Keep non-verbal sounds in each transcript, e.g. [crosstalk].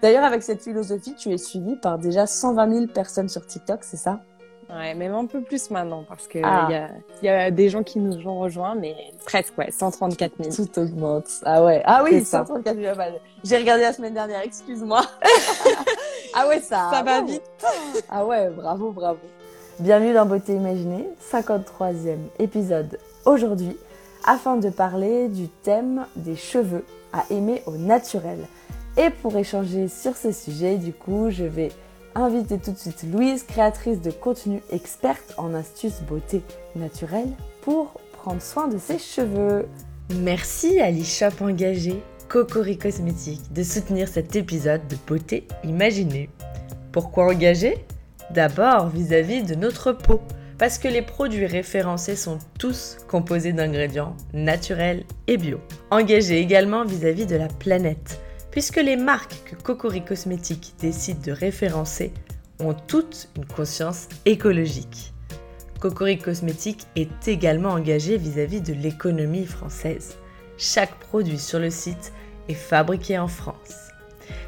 D'ailleurs, avec cette philosophie, tu es suivi par déjà 120 000 personnes sur TikTok, c'est ça? Ouais, même un peu plus maintenant, parce qu'il ah. y, a, y a des gens qui nous ont rejoints, mais presque, ouais, 134 000. Tout augmente. Ah ouais. Ah oui, 134 000. J'ai regardé la semaine dernière, excuse-moi. [laughs] ah ouais, ça. Ça va vite. Ah ouais, bravo, bravo. Bienvenue dans Beauté Imaginée, 53e épisode aujourd'hui, afin de parler du thème des cheveux à aimer au naturel. Et pour échanger sur ce sujet, du coup, je vais inviter tout de suite Louise, créatrice de contenu experte en astuces beauté naturelle pour prendre soin de ses cheveux. Merci à l'e-shop engagé Cocori Cosmétiques de soutenir cet épisode de beauté imaginée. Pourquoi engagé D'abord vis-à-vis de notre peau, parce que les produits référencés sont tous composés d'ingrédients naturels et bio. Engagé également vis-à-vis -vis de la planète puisque les marques que Cocori Cosmétiques décide de référencer ont toutes une conscience écologique. Cocori Cosmétiques est également engagé vis-à-vis de l'économie française. Chaque produit sur le site est fabriqué en France.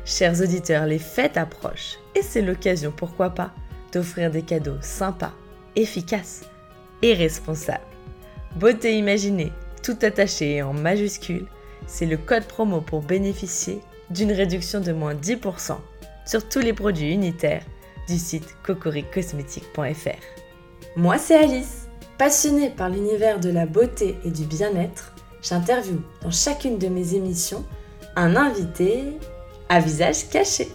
Chers auditeurs, les fêtes approchent et c'est l'occasion, pourquoi pas, d'offrir des cadeaux sympas, efficaces et responsables. Beauté imaginée, tout attaché et en majuscule, c'est le code promo pour bénéficier d'une réduction de moins 10% sur tous les produits unitaires du site cocoricosmétique.fr. Moi, c'est Alice. Passionnée par l'univers de la beauté et du bien-être, j'interviewe dans chacune de mes émissions un invité à visage caché.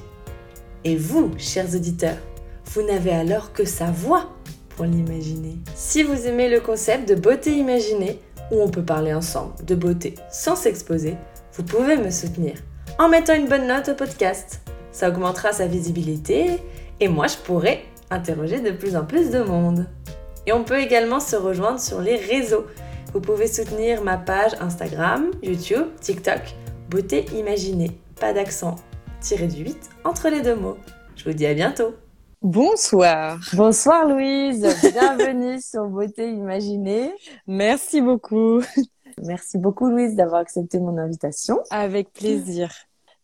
Et vous, chers auditeurs, vous n'avez alors que sa voix pour l'imaginer. Si vous aimez le concept de beauté imaginée, où on peut parler ensemble de beauté sans s'exposer, vous pouvez me soutenir en mettant une bonne note au podcast. Ça augmentera sa visibilité et moi je pourrai interroger de plus en plus de monde. Et on peut également se rejoindre sur les réseaux. Vous pouvez soutenir ma page Instagram, YouTube, TikTok, Beauté Imaginée. Pas d'accent, tiré du 8 entre les deux mots. Je vous dis à bientôt. Bonsoir. Bonsoir Louise, [laughs] bienvenue sur Beauté Imaginée. Merci beaucoup. Merci beaucoup Louise d'avoir accepté mon invitation. Avec plaisir.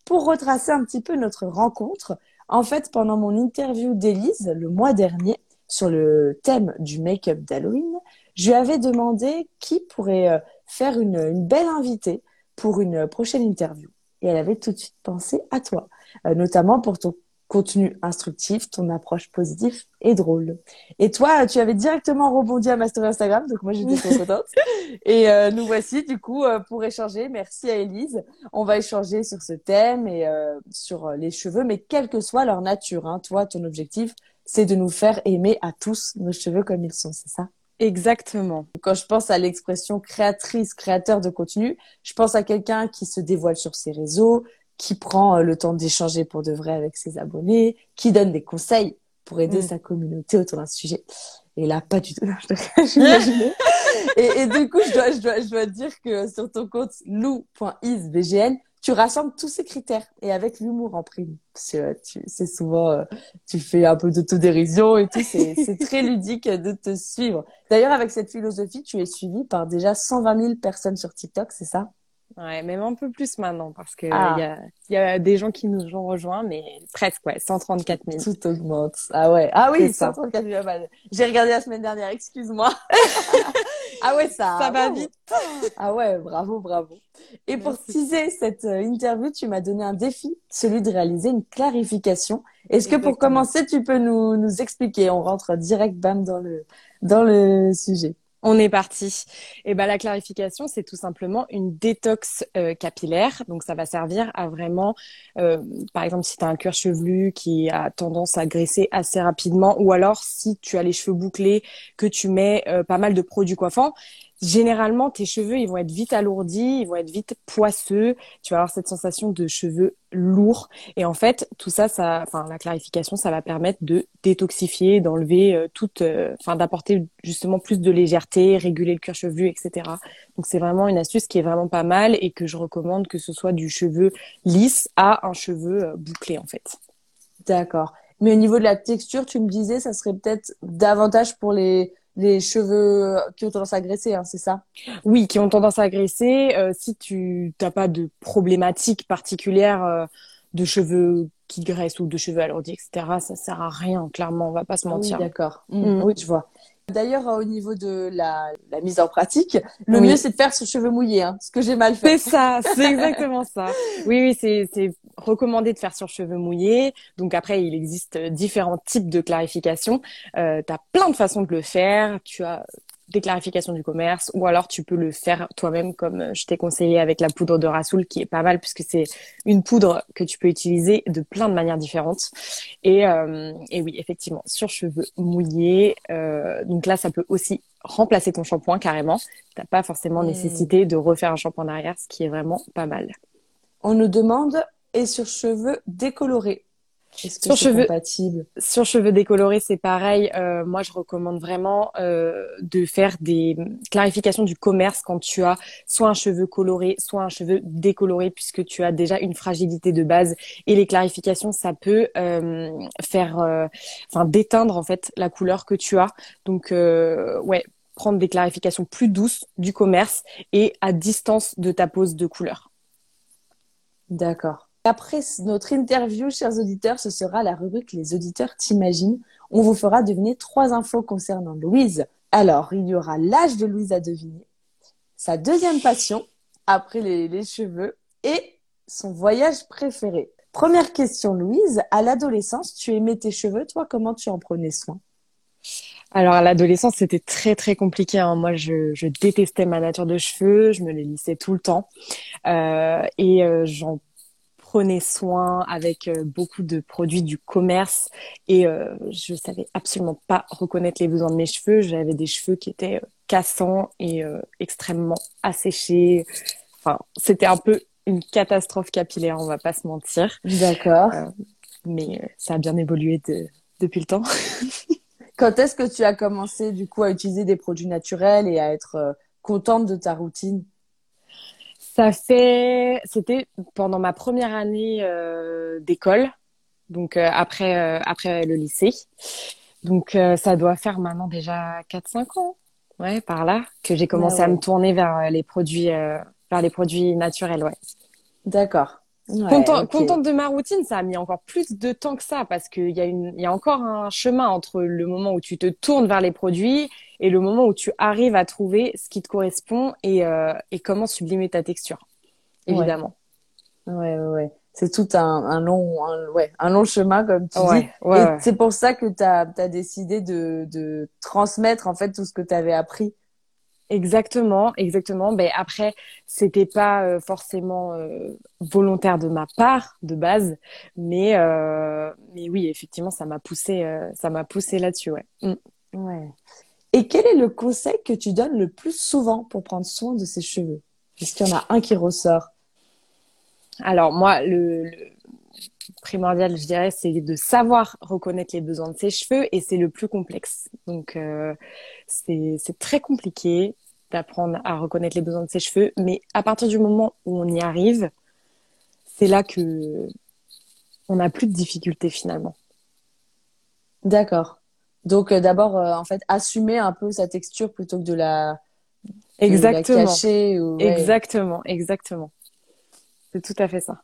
Pour retracer un petit peu notre rencontre, en fait, pendant mon interview d'Élise le mois dernier sur le thème du make-up d'Halloween, je lui avais demandé qui pourrait euh, faire une, une, belle invitée pour une prochaine interview. Et elle avait tout de suite pensé à toi, euh, notamment pour ton contenu instructif, ton approche positive et drôle. Et toi, tu avais directement rebondi à ma story Instagram, donc moi j'étais trop contente. Et euh, nous voici du coup euh, pour échanger. Merci à Elise. On va échanger sur ce thème et euh, sur les cheveux, mais quelle que soit leur nature. Hein. Toi, ton objectif, c'est de nous faire aimer à tous nos cheveux comme ils sont, c'est ça? Exactement. Quand je pense à l'expression créatrice, créateur de contenu, je pense à quelqu'un qui se dévoile sur ses réseaux, qui prend euh, le temps d'échanger pour de vrai avec ses abonnés, qui donne des conseils pour aider mm. sa communauté autour d'un sujet. Et là, pas du tout. [laughs] et, et du coup, je dois, je dois, je dois dire que sur ton compte lou.isbgn, tu rassembles tous ces critères et avec l'humour en prime. C'est souvent, euh, tu fais un peu d'autodérision et tout. [laughs] C'est très ludique de te suivre. D'ailleurs, avec cette philosophie, tu es suivi par déjà 120 000 personnes sur TikTok, c'est ça? Ouais, même un peu plus maintenant parce que ah. il y, a, y, a, des gens qui nous ont rejoints, mais presque, ouais, 134 000. Tout augmente. Ah ouais. Ah oui, 134 000. J'ai regardé la semaine dernière, excuse-moi. [laughs] ah ouais, ça. Ça va vite. ah ouais, bravo, bravo. Et pour teaser cette euh, interview, tu m'as donné un défi, celui de réaliser une clarification. Est-ce que pour commencer, tu peux nous, nous expliquer? On rentre direct, bam, dans le, dans le sujet. On est parti. Et eh ben la clarification, c'est tout simplement une détox euh, capillaire. Donc ça va servir à vraiment, euh, par exemple, si tu as un cuir chevelu qui a tendance à graisser assez rapidement, ou alors si tu as les cheveux bouclés, que tu mets euh, pas mal de produits coiffants, généralement tes cheveux ils vont être vite alourdis, ils vont être vite poisseux, tu vas avoir cette sensation de cheveux lourds et en fait tout ça ça enfin la clarification ça va permettre de détoxifier, d'enlever euh, toute euh, enfin d'apporter justement plus de légèreté, réguler le cuir chevelu etc. Donc c'est vraiment une astuce qui est vraiment pas mal et que je recommande que ce soit du cheveu lisse à un cheveu euh, bouclé en fait. D'accord. Mais au niveau de la texture, tu me disais ça serait peut-être davantage pour les les cheveux qui ont tendance à graisser, hein, c'est ça? Oui, qui ont tendance à graisser. Euh, si tu n'as pas de problématique particulière euh, de cheveux qui graisse ou de cheveux alourdis, etc. Ça sert à rien, clairement, on va pas se Ah oui, mentir. d'accord. Mm. Oui, je vois. D'ailleurs, au niveau de la, la mise en pratique, le Oui. mieux c'est de faire sur cheveux mouillés, hein, ce que j'ai mal fait. C'est ça, [laughs] c'est exactement ça. Oui, oui, c'est c'est recommandé de faire sur cheveux mouillés. Donc après, il existe différents types de clarification. Euh, tu as plein de façons de le faire. Tu as des clarifications du commerce ou alors tu peux le faire toi-même comme je t'ai conseillé avec la poudre de Rasoul qui est pas mal puisque c'est une poudre que tu peux utiliser de plein de manières différentes. Et, euh, et oui, effectivement, sur cheveux mouillés, euh, donc là, ça peut aussi remplacer ton shampoing carrément. T'as pas forcément Mm. nécessité de refaire un shampoing derrière, ce qui est vraiment pas mal. On nous demande et sur cheveux décolorés. Est-ce que Sur c'est cheveux- compatible? Sur cheveux décolorés, c'est pareil. Euh, moi, je recommande vraiment euh, de faire des clarifications du commerce quand tu as soit un cheveu coloré, soit un cheveu décoloré, puisque tu as déjà une fragilité de base. Et les clarifications, ça peut euh, faire, euh, enfin, déteindre en fait la couleur que tu as. Donc, euh, ouais, prendre des clarifications plus douces du commerce et à distance de ta pose de couleur. D'accord. Après notre interview, chers auditeurs, ce sera la rubrique Les auditeurs t'imaginent. On vous fera deviner trois infos concernant Louise. Alors, il y aura l'âge de Louise à deviner, sa deuxième passion, après les, cheveux, et son voyage préféré. Première question, Louise. À l'adolescence, tu aimais tes cheveux. Toi, comment tu en prenais soin? Alors, à l'adolescence, c'était très, très compliqué. hein. Moi, je, je détestais ma nature de cheveux. Je me les lissais tout le temps. Euh, et euh, j'en prenais soin avec euh, beaucoup de produits du commerce. Et euh, je savais absolument pas reconnaître les besoins de mes cheveux. J'avais des cheveux qui étaient euh, cassants et extrêmement asséchés. Enfin, c'était un peu une catastrophe capillaire, on va pas se mentir. D'accord. Mais euh, ça a bien évolué de- depuis le temps. [laughs] Quand est-ce que tu as commencé, du coup, à utiliser des produits naturels et à être euh, contente de ta routine? Ça fait, c'était pendant ma première année euh, d'école, donc euh, après euh, après le lycée. Donc euh, ça doit faire maintenant déjà 4-5 ans, ouais, par là, que j'ai commencé à me tourner vers euh, les produits euh, vers les produits naturels, ouais. D'accord. Ouais, Content-. Contente de ma routine, ça a mis encore plus de temps que ça parce qu'il y a une, il y a encore un chemin entre le moment où tu te tournes vers les produits et le moment où tu arrives à trouver ce qui te correspond et, euh, et comment sublimer ta texture, évidemment. Ouais, ouais, ouais. C'est tout un, un long, un, ouais, un long chemin, comme tu Ouais, dis. ouais, Et ouais. c'est pour ça que tu as, décidé de, de transmettre, en fait, tout ce que tu avais appris. Exactement, exactement. Ben après, c'était pas euh, forcément euh, volontaire de ma part de base, mais euh, mais oui, effectivement, ça m'a poussé, euh, ça m'a poussé là-dessus, ouais. Mm. Ouais. Et quel est le conseil que tu donnes le plus souvent pour prendre soin de ses cheveux? Est-ce qu'il y en a un qui ressort? Alors moi, le, le primordial, je dirais, c'est de savoir reconnaître les besoins de ses cheveux et c'est le plus complexe. Donc euh, c'est très compliqué d'apprendre à reconnaître les besoins de ses cheveux, mais à partir du moment où on y arrive, c'est là que on n'a plus de difficultés finalement. D'accord. Donc, euh, d'abord, euh, en fait, assumer un peu sa texture plutôt que de la, de la Exactement. cacher. Ou, ouais. Exactement, exactement. C'est tout à fait ça.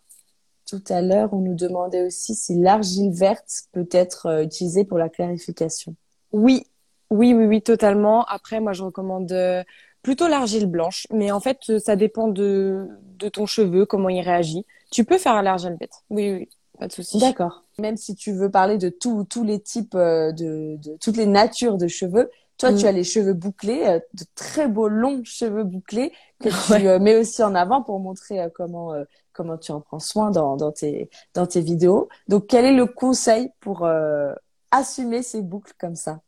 Tout à l'heure, on nous demandait aussi si l'argile verte peut être euh, utilisée pour la clarification. Oui, oui, oui, oui, totalement. Après, moi, je recommande euh, plutôt l'argile blanche, mais en fait, ça dépend de, de ton cheveu, comment il réagit. Tu peux faire l'argile verte. Oui, oui, pas de souci. D'accord. Même si tu veux parler de tous tous les types euh, de, de toutes les natures de cheveux, toi, Mm. tu as les cheveux bouclés, de très beaux longs cheveux bouclés que [laughs] tu Ouais. mets aussi en avant pour montrer comment comment tu en prends soin dans dans tes dans tes vidéos. Donc, quel est le conseil pour euh, assumer ces boucles comme ça?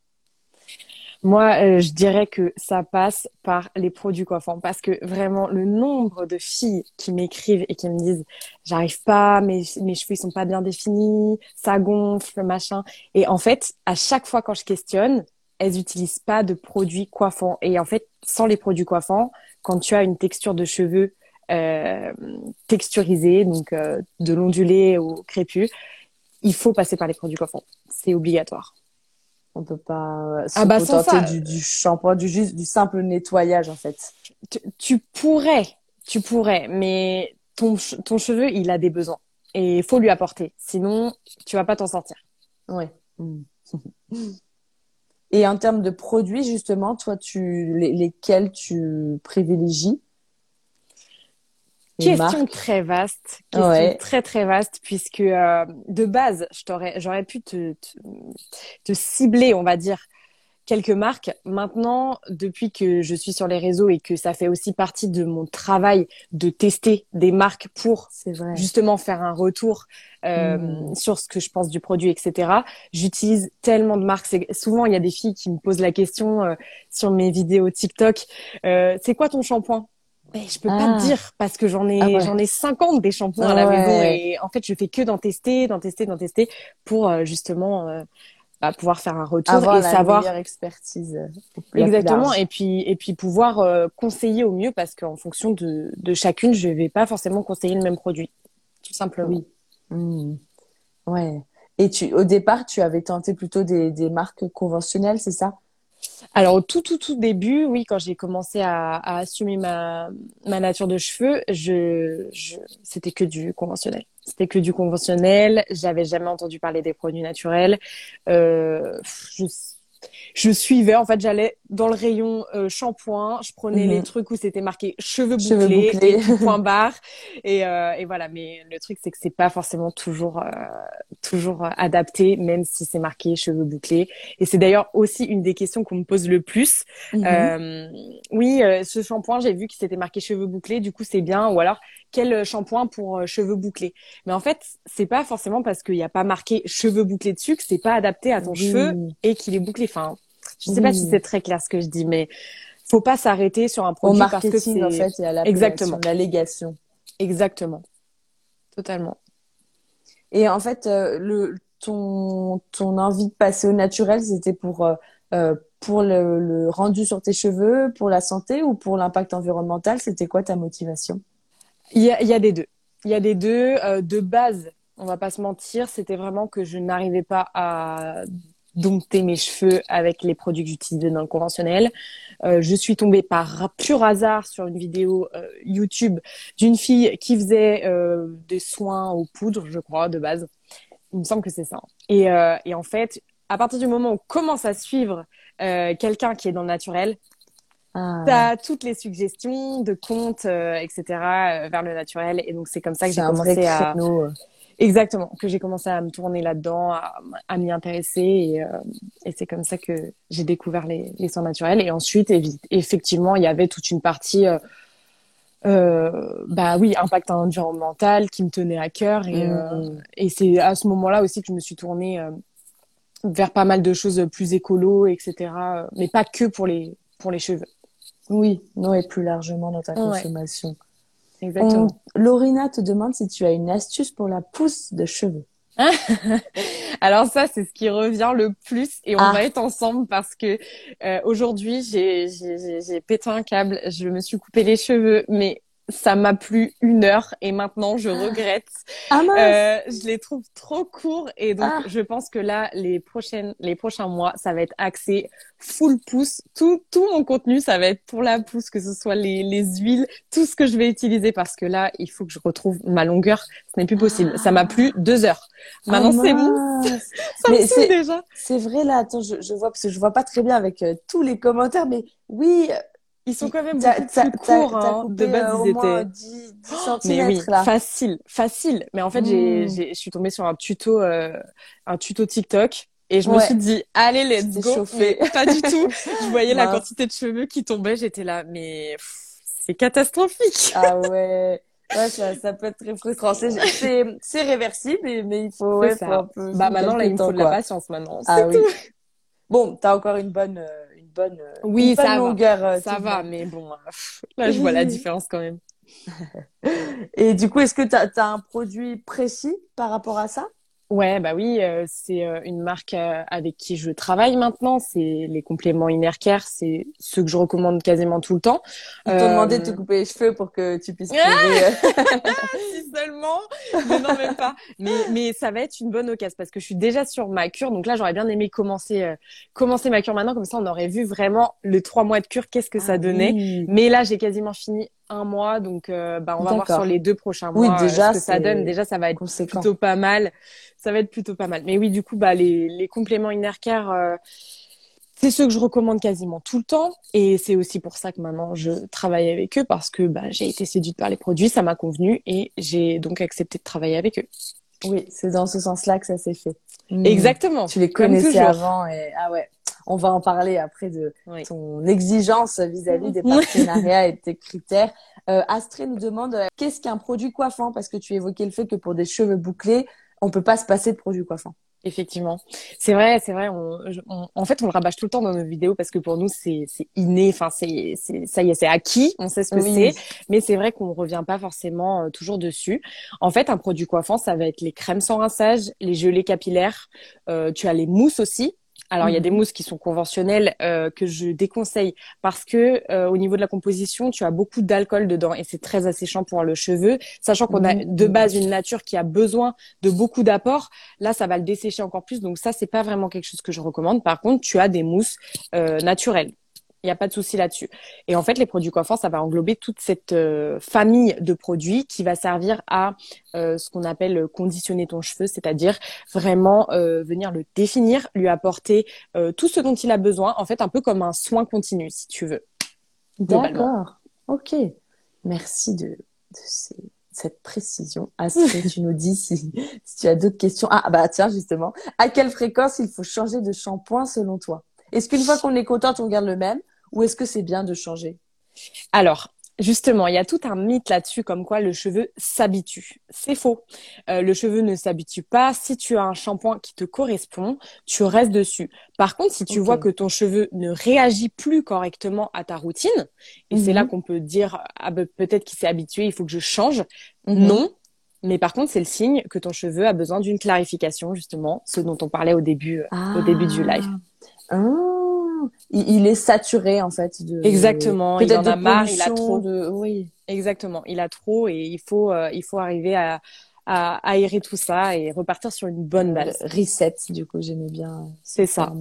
Moi, euh, je dirais que ça passe par les produits coiffants parce que vraiment le nombre de filles qui m'écrivent et qui me disent j'arrive pas, mes, mes cheveux ils sont pas bien définis, ça gonfle, machin. Et en fait, à chaque fois quand je questionne, elles utilisent pas de produits coiffants. Et en fait, sans les produits coiffants, quand tu as une texture de cheveux euh, texturisée, donc euh, de l'ondulé au crépus, il faut passer par les produits coiffants. C'est obligatoire. On peut pas euh, se Ah bah, contenter ça, du, du shampoing, du juste du simple nettoyage en fait. tu, tu pourrais, tu pourrais, mais ton, ton cheveu, il a des besoins. et il faut lui apporter. Sinon, tu vas pas t'en sortir. Ouais. [laughs] Et en termes de produits, justement, toi, tu lesquels tu privilégies? Question très vaste, question très très vaste, puisque euh, de base, j'aurais pu te, te, te, cibler, on va dire, quelques marques. Maintenant, depuis que je suis sur les réseaux et que ça fait aussi partie de mon travail de tester des marques pour justement faire un retour euh, hmm. sur ce que je pense du produit, etc. J'utilise tellement de marques. Souvent, il y a des filles qui me posent la question euh, sur mes vidéos TikTok. C'est quoi ton shampoing? Mais je peux pas te ah. dire parce que j'en ai ah j'en ai 50 des shampoings à la maison et en fait je fais que d'en tester, d'en tester, d'en tester pour euh, justement euh, bah, pouvoir faire un retour Avoir et la savoir meilleure expertise euh, exactement et puis et puis pouvoir conseiller au mieux parce qu'en fonction de de chacune je vais pas forcément conseiller le même produit tout simplement. Oui. Mmh. Ouais. Et tu au départ tu avais tenté plutôt des des marques conventionnelles c'est ça? Alors au tout tout tout début, oui, quand j'ai commencé à, assumer ma, ma nature de cheveux, je, c'était que du conventionnel. C'était que du conventionnel. J'avais jamais entendu parler des produits naturels. Euh, je suivais. En fait, j'allais dans le rayon euh, shampoing, je prenais les mhm. trucs où c'était marqué cheveux bouclés, cheveux bouclés. point [laughs] barre, et, euh, et, voilà. Mais le truc, c'est que c'est pas forcément toujours euh, toujours adapté, même si c'est marqué cheveux bouclés. Et c'est d'ailleurs aussi une des questions qu'on me pose le plus. Mhm. Euh, oui, ce shampoing, j'ai vu que c'était marqué cheveux bouclés, du coup c'est bien. Ou alors quel shampoing pour cheveux bouclés. Mais en fait, c'est pas forcément parce qu'il n'y a pas marqué cheveux bouclés dessus que c'est pas adapté à ton cheveu et qu'il est bouclé. Enfin, je sais pas si c'est très clair ce que je dis, mais faut pas s'arrêter sur un produit parce que c'est en fait et à exactement l'allégation. Exactement, totalement. Et en fait, euh, le ton ton envie de passer au naturel, c'était pour euh, euh, pour le, le, rendu sur tes cheveux, pour la santé ou pour l'impact environnemental C'était quoi ta motivation? Il y a, des deux. Il y a des deux. de base, on va pas se mentir, c'était vraiment que je n'arrivais pas à dompter mes cheveux avec les produits que j'utilisais dans le conventionnel. Euh, je suis tombée par pur hasard sur une vidéo euh, YouTube d'une fille qui faisait euh, des soins aux poudres, je crois, de base. Il me semble que c'est ça. Et, euh, en fait, à partir du moment où on commence à suivre euh, quelqu'un qui est dans le naturel, ah. T'as toutes les suggestions de comptes, etc., vers le naturel. Et donc, c'est comme ça que j'ai commencé à... Exactement, que j'ai commencé à me tourner là-dedans, à, m'y intéresser et, euh, et c'est comme ça que j'ai découvert les, les soins naturels. Et ensuite, effectivement, il y avait toute une partie, euh, euh, bah oui, impact environnemental qui me tenait à cœur et, euh, mmh. et c'est à ce moment-là aussi que je me suis tournée euh, vers pas mal de choses plus écolo, etc. Mais pas que pour les pour les cheveux. Oui, non et plus largement dans ta consommation. Exactement. Lorina te demande si tu as une astuce pour la pousse de cheveux. [laughs] Alors ça, c'est ce qui revient le plus et on ah. va être ensemble parce que euh, aujourd'hui, j'ai pété un câble, je me suis coupé les cheveux, mais ça m'a plu une heure et maintenant je ah. regrette. Ah, euh, je les trouve trop courts et donc ah. je pense que là les prochaines les prochains mois ça va être axé full pouce. Tout tout mon contenu ça va être pour la pousse que ce soit les les huiles, tout ce que je vais utiliser parce que là il faut que je retrouve ma longueur. Ce n'est plus possible. Ça m'a plu deux heures. Maintenant c'est bon. [laughs] ça me déjà. C'est vrai là. Attends je, je vois parce que je vois pas très bien avec euh, tous les commentaires mais oui ils sont quand même beaucoup plus courts. Hein. De base, ils étaient 10, 10 mais oui, là. facile, facile. Mais en fait, hmm. je suis tombée sur un tuto, euh, un tuto TikTok. Et je me suis dit, allez, let's go. Pas du tout. Je [laughs] voyais la quantité de cheveux qui tombaient. J'étais là, mais c'est catastrophique. Ah ouais. Ouais, ça, ça peut être très frustrant. C'est réversible, mais il faut, ouais, faut un peu. Bah maintenant, là, il me faut de la patience maintenant. Ah oui. Bon, t'as encore une bonne. Euh, bonne, euh, oui, ça longueur. Va. Ça va, mais bon, euh, là, je vois la [laughs] différence quand même. Et du coup, est-ce que tu as, as, un produit précis par rapport à ça? Ouais, bah oui, euh, c'est euh, une marque euh, avec qui je travaille maintenant. C'est les compléments Innercare, c'est ce que je recommande quasiment tout le temps. Ils t'ont demandé de te couper les cheveux pour que tu puisses trouver. [laughs] [laughs] si seulement, mais non même pas. Mais mais ça va être une bonne occasion parce que je suis déjà sur ma cure, donc là j'aurais bien aimé commencer commencer ma cure maintenant, comme ça on aurait vu vraiment le trois mois de cure qu'est-ce que ça ah donnait. Mais là j'ai quasiment fini un mois, donc bah, on va voir sur les deux prochains mois oui, déjà, ce que ça donne. Déjà, ça va être conséquent. plutôt pas mal. Ça va être plutôt pas mal. Mais oui, du coup, bah les, les compléments inner care c'est ceux que je recommande quasiment tout le temps et c'est aussi pour ça que maintenant je travaille avec eux parce que bah, j'ai été séduite par les produits, ça m'a convenu et j'ai donc accepté de travailler avec eux. Oui, c'est dans ce sens-là que ça s'est fait. Exactement. Tu les connaissais avant et ah ouais, on va en parler après de ton exigence vis-à-vis des [laughs] partenariats et de tes critères. Euh, Astrid nous demande euh, qu'est-ce qu'un produit coiffant? Parce que tu évoquais le fait que pour des cheveux bouclés, on peut pas se passer de produits coiffants. Effectivement, c'est vrai, c'est vrai. On, en fait, on le rabâche tout le temps dans nos vidéos parce que pour nous, c'est inné. Enfin, c'est ça y est, c'est acquis. On sait ce que c'est, mais c'est vrai qu'on revient pas forcément euh, toujours dessus. En fait, un produit coiffant, ça va être les crèmes sans rinçage, les gelées capillaires. Euh, tu as les mousses aussi. Alors, il y a des mhm. mousses qui sont conventionnelles euh, que je déconseille parce que euh, au niveau de la composition, tu as beaucoup d'alcool dedans et c'est très asséchant pour le cheveu. Sachant qu'on a mhm. de base une nature qui a besoin de beaucoup d'apports, là, ça va le dessécher encore plus. Donc ça, c'est pas vraiment quelque chose que je recommande. Par contre, tu as des mousses euh, naturelles. Il n'y a pas de souci là-dessus. Et en fait, les produits coiffants, ça va englober toute cette euh, famille de produits qui va servir à euh, ce qu'on appelle conditionner ton cheveu, c'est-à-dire vraiment euh, venir le définir, lui apporter tout ce dont il a besoin, en fait, un peu comme un soin continu, si tu veux. D'accord. Ok. Merci de, cette précision. Astrid, tu nous dis si, si tu as d'autres questions. Ah, bah tiens, justement, à quelle fréquence il faut changer de shampoing selon toi? Est-ce qu'une fois qu'on est contente, on garde le même? Ou est-ce que c'est bien de changer? Alors, Justement, il y a tout un mythe là-dessus comme quoi le cheveu s'habitue. C'est faux. Euh, le cheveu ne s'habitue pas. Si tu as un shampoing qui te correspond, tu restes dessus. Par contre, si tu vois que ton cheveu ne réagit plus correctement à ta routine, et c'est là mhm. qu'on peut dire ah ben, peut-être qu'il s'est habitué, il faut que je change. Mhm. Non. Mais par contre, c'est le signe que ton cheveu a besoin d'une clarification, justement, ce dont on parlait au début, euh, au début du live. Ah il, est saturé en fait de exactement il en a marre il a trop de oui. Exactement il a trop et il faut euh, il faut arriver à, à aérer tout ça et repartir sur une bonne base. reset du coup j'aimais bien c'est ça.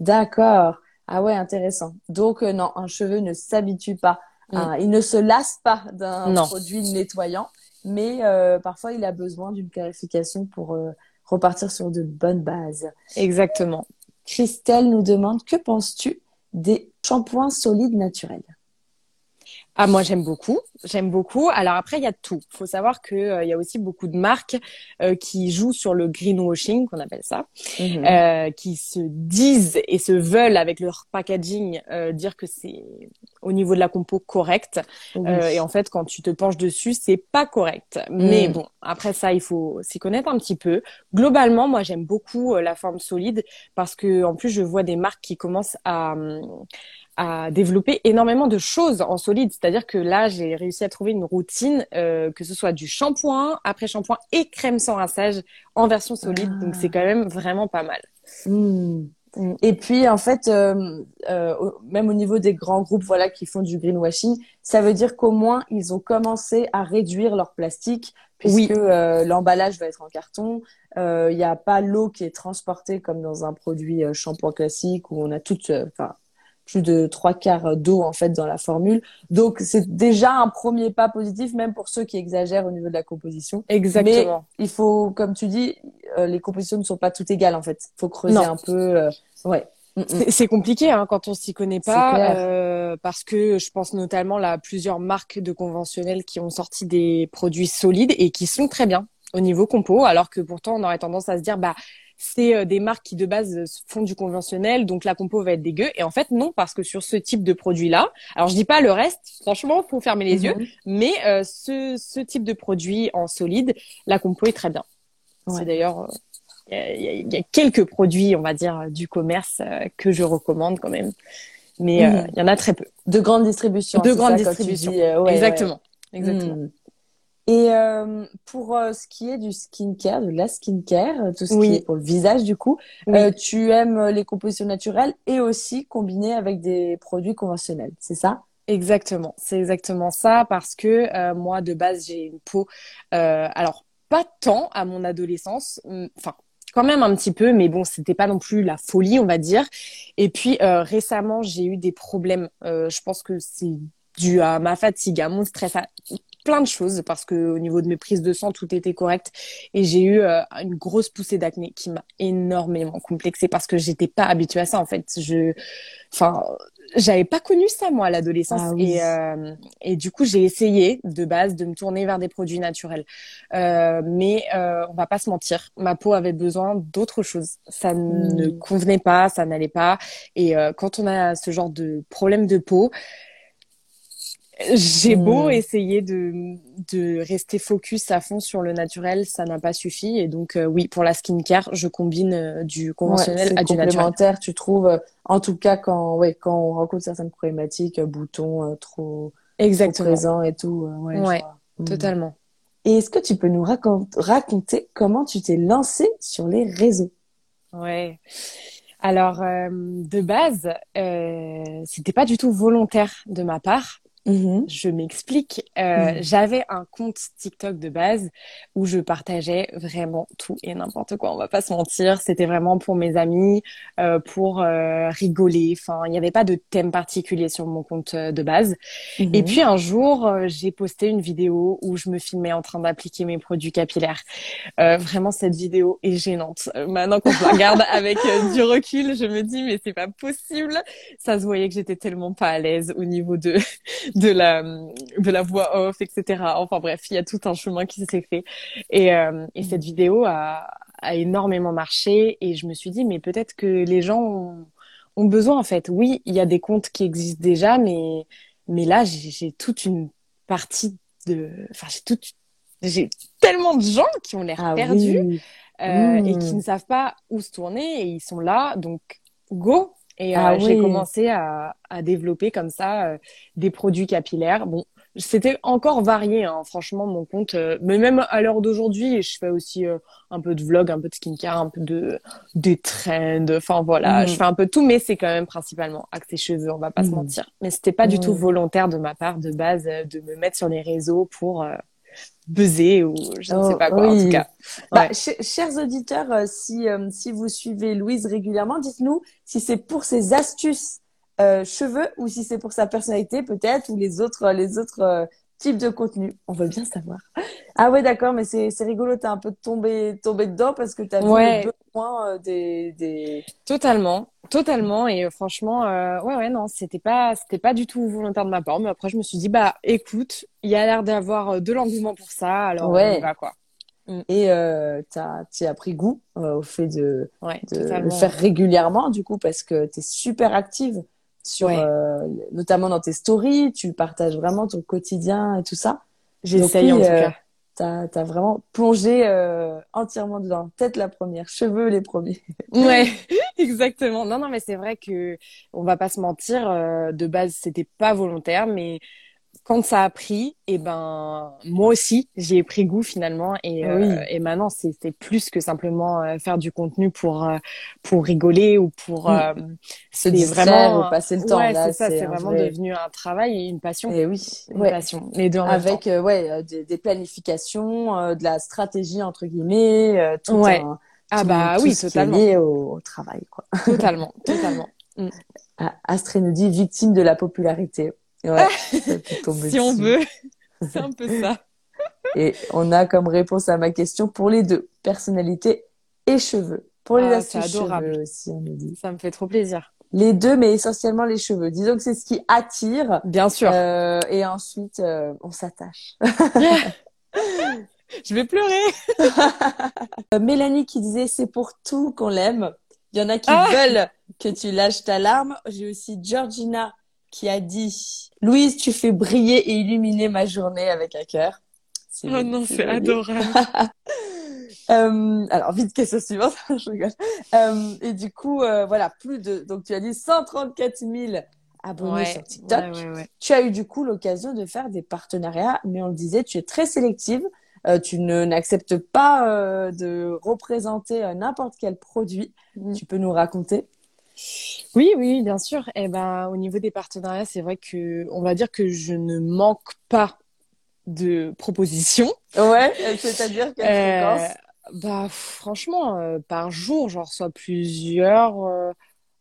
d'accord. Ah ouais intéressant. Donc euh, non un cheveu ne s'habitue pas. Mm. il ne se lasse pas d'un produit nettoyant mais euh, parfois il a besoin d'une clarification pour repartir sur de bonnes bases. Exactement Christelle nous demande que penses-tu des shampoings solides naturels? Ah moi j'aime beaucoup, j'aime beaucoup. Alors après il y a tout. Il faut savoir que euh, il y a aussi beaucoup de marques euh, qui jouent sur le greenwashing qu'on appelle ça, mhm. euh, qui se disent et se veulent avec leur packaging dire que c'est au niveau de la compo correct. et en fait quand tu te penches dessus c'est pas correct. Mais mhm. bon après ça il faut s'y connaître un petit peu. Globalement moi j'aime beaucoup la forme solide parce que en plus je vois des marques qui commencent à hum, à développer énormément de choses en solide. C'est-à-dire que là, j'ai réussi à trouver une routine, euh, que ce soit du shampoing, après shampoing et crème sans rinçage en version solide. Donc c'est quand même vraiment pas mal. Hmm. Et puis en fait, euh, euh, même au niveau des grands groupes, voilà, qui font du greenwashing, ça veut dire qu'au moins ils ont commencé à réduire leur plastique, puisque euh, l'emballage va être en carton. Il n'y a pas l'eau qui est transportée comme dans un produit shampoing classique où on a toute, enfin plus de trois quarts d'eau en fait dans la formule. Donc c'est déjà un premier pas positif, même pour ceux qui exagèrent au niveau de la composition. Exactement. Mais il faut, comme tu dis, euh, les compositions ne sont pas toutes égales en fait. Il faut creuser un peu. Euh, ouais. Mm, mm. C'est compliqué hein, quand on s'y connaît pas, euh, parce que je pense notamment à plusieurs marques de conventionnels qui ont sorti des produits solides et qui sont très bien au niveau compo, alors que pourtant on aurait tendance à se dire bah c'est euh, des marques qui de base euh, font du conventionnel, donc la compo va être dégueu. Et en fait, non, parce que sur ce type de produit-là, alors je dis pas le reste, franchement, faut fermer les yeux, mhm. mais euh, ce, ce type de produit en solide, la compo est très bien. C'est d'ailleurs, il y, a quelques produits, on va dire, du commerce que je recommande quand même, mais mhm. il y en a très peu. De grande distribution. De grande distribution. Exactement. Exactement. Hmm. Et euh, pour euh, ce qui est du skincare, de la skincare, euh, tout ce qui est pour le visage du coup, tu aimes les compositions naturelles et aussi combiner avec des produits conventionnels, c'est ça? Exactement, c'est exactement ça parce que moi de base j'ai une peau, alors pas tant à mon adolescence, hum, enfin quand même un petit peu, mais bon, c'était pas non plus la folie, on va dire. Et puis récemment, j'ai eu des problèmes. je pense que c'est dû à ma fatigue, à mon stress, à plein de choses parce que au niveau de mes prises de sang tout était correct. Et j'ai eu euh, une grosse poussée d'acné qui m'a énormément complexée parce que j'étais pas habituée à ça en fait. Je enfin j'avais pas connu ça moi à l'adolescence. Ah, oui. et euh, et du coup j'ai essayé de base de me tourner vers des produits naturels. Euh, mais euh, on va pas se mentir ma peau avait besoin d'autre chose. Ça ne convenait pas ça n'allait pas. Et quand on a ce genre de problème de peau j'ai beau Hmm. essayer de, de rester focus à fond sur le naturel, ça n'a pas suffi. Et donc, euh, oui, pour la skincare, je combine euh, du Ouais, conventionnel c'est à du naturel. complémentaire, tu trouves, euh, en tout cas quand, ouais, quand on rencontre certaines problématiques, euh, boutons euh, trop, présents et tout. euh, ouais, Ouais. Hmm. totalement. Et est-ce que tu peux nous racon- raconter comment tu t'es lancée sur les réseaux? Ouais. Alors, euh, de base, euh, c'était pas du tout volontaire de ma part. Mhm. Je m'explique. Euh, Mhm. J'avais un compte TikTok de base où je partageais vraiment tout et n'importe quoi. On va pas se mentir. C'était vraiment pour mes amis, euh, pour euh, rigoler. Enfin, il n'y avait pas de thème particulier sur mon compte euh, de base. Et Mhm. puis un jour, euh, j'ai posté une vidéo où je me filmais en train d'appliquer mes produits capillaires. Euh, vraiment, cette vidéo est gênante. Maintenant, je la regarde [laughs] avec du recul, je me dis mais c'est pas possible. Ça se voyait que j'étais tellement pas à l'aise au niveau de de la de la voix off, etc. Enfin bref, il y a tout un chemin qui s'est fait. Et euh, et cette vidéo a a énormément marché et je me suis dit mais peut-être que les gens ont, ont besoin en fait. Oui, il y a des comptes qui existent déjà, mais mais là j'ai toute une partie de, enfin j'ai toute j'ai tellement de gens qui ont l'air Ah perdus oui. euh, et qui ne savent pas où se tourner et ils sont là, donc go. Et euh, Ah j'ai commencé à, à développer comme ça euh, des produits capillaires. Bon, c'était encore varié, hein, franchement, mon compte. euh, mais même à l'heure d'aujourd'hui, je fais aussi euh, un peu de vlog, un peu de skincare, un peu de des trends. Enfin voilà, Mhm. je fais un peu tout, mais c'est quand même principalement axé cheveux. On va pas se Mhm. mentir. Mais c'était pas du tout Mhm. volontaire de ma part de base euh, de me mettre sur les réseaux pour euh, buzzer ou je ne Oh, sais pas quoi. En tout cas, Bah, Ouais. ch- chers auditeurs, euh, si, euh, si vous suivez Louise régulièrement, dites-nous si c'est pour ses astuces euh, cheveux ou si c'est pour sa personnalité peut-être ou les autres, les autres types de contenus. On veut bien savoir. Ah ouais, d'accord, mais c'est c'est rigolo, t'es un peu tombé, tombé dedans parce que t'as vu Ouais. le besoin euh, des, des... Totalement, totalement. Et euh, franchement, euh, ouais, ouais, non, c'était pas, c'était pas du tout volontaire de ma part. Mais après, je me suis dit, bah, écoute, il y a l'air d'avoir de l'engouement pour ça, alors on Ouais. y va, quoi. Et euh, t'as, tu as pris goût euh, au fait de, Ouais, de le faire régulièrement, du coup, parce que tu es super active sur, Ouais. euh, notamment dans tes stories, tu partages vraiment ton quotidien et tout ça. J'essaye en tout euh, cas. T'as, t'as vraiment plongé euh, entièrement dedans. Tête la première, cheveux les premiers. [laughs] Ouais, [laughs] exactement. Non, non, mais c'est vrai que on va pas se mentir. euh, de base, c'était pas volontaire, mais quand ça a pris, et ben moi aussi, j'y ai pris goût finalement. Et, euh, Oui. et maintenant, c'est c'est plus que simplement euh, faire du contenu pour euh, pour rigoler ou pour. Mm. euh, Se distraire vraiment ou passer le temps. Ouais, là, c'est ça. C'est vraiment vrai- devenu un travail et une passion. Eh oui, Une ouais. passion. Les deux en même Avec temps. euh, ouais, euh, des, des planifications, euh, de la stratégie entre guillemets, euh, tout Ouais. un- Ah tout- bah tout oui, ce qui est totalement, lié au, au travail, quoi. totalement, totalement. [laughs] Ah, Astrée nous dit victime de la popularité. Ouais, [laughs] [laughs] tomber Si on veut, [laughs] c'est un peu ça. Et on a comme réponse à ma question pour les deux, personnalité et cheveux. Pour les Ah, c'est astuces adorable. cheveux aussi, on nous dit. Ça me fait trop plaisir. Les deux, mais essentiellement les cheveux. Disons que c'est ce qui attire. Bien sûr. Euh, et ensuite, euh, on s'attache. Je vais pleurer. Euh, Mélanie qui disait c'est pour tout qu'on l'aime. Il y en a qui Ah veulent que tu lâches ta larme. J'ai aussi Georgina qui a dit Louise, tu fais briller et illuminer ma journée avec un cœur. Oh non, c'est adorable. [laughs] Euh, alors, vite, question suivante. [laughs] Je rigole. Euh, et du coup, euh, voilà, plus de. Donc, tu as dit 134 000 abonnés Ouais, sur TikTok. ouais, ouais, ouais. Tu as eu du coup l'occasion de faire des partenariats, mais on le disait, tu es très sélective. Tu ne n'acceptes pas de représenter n'importe quel produit. Mm. Tu peux nous raconter? Oui, oui, bien sûr. Eh ben, au niveau des partenariats, c'est vrai que on va dire que je ne manque pas de propositions. Ouais, c'est-à-dire quelle Euh, fréquence? bah, franchement, euh, par jour, j'en reçois plusieurs. euh,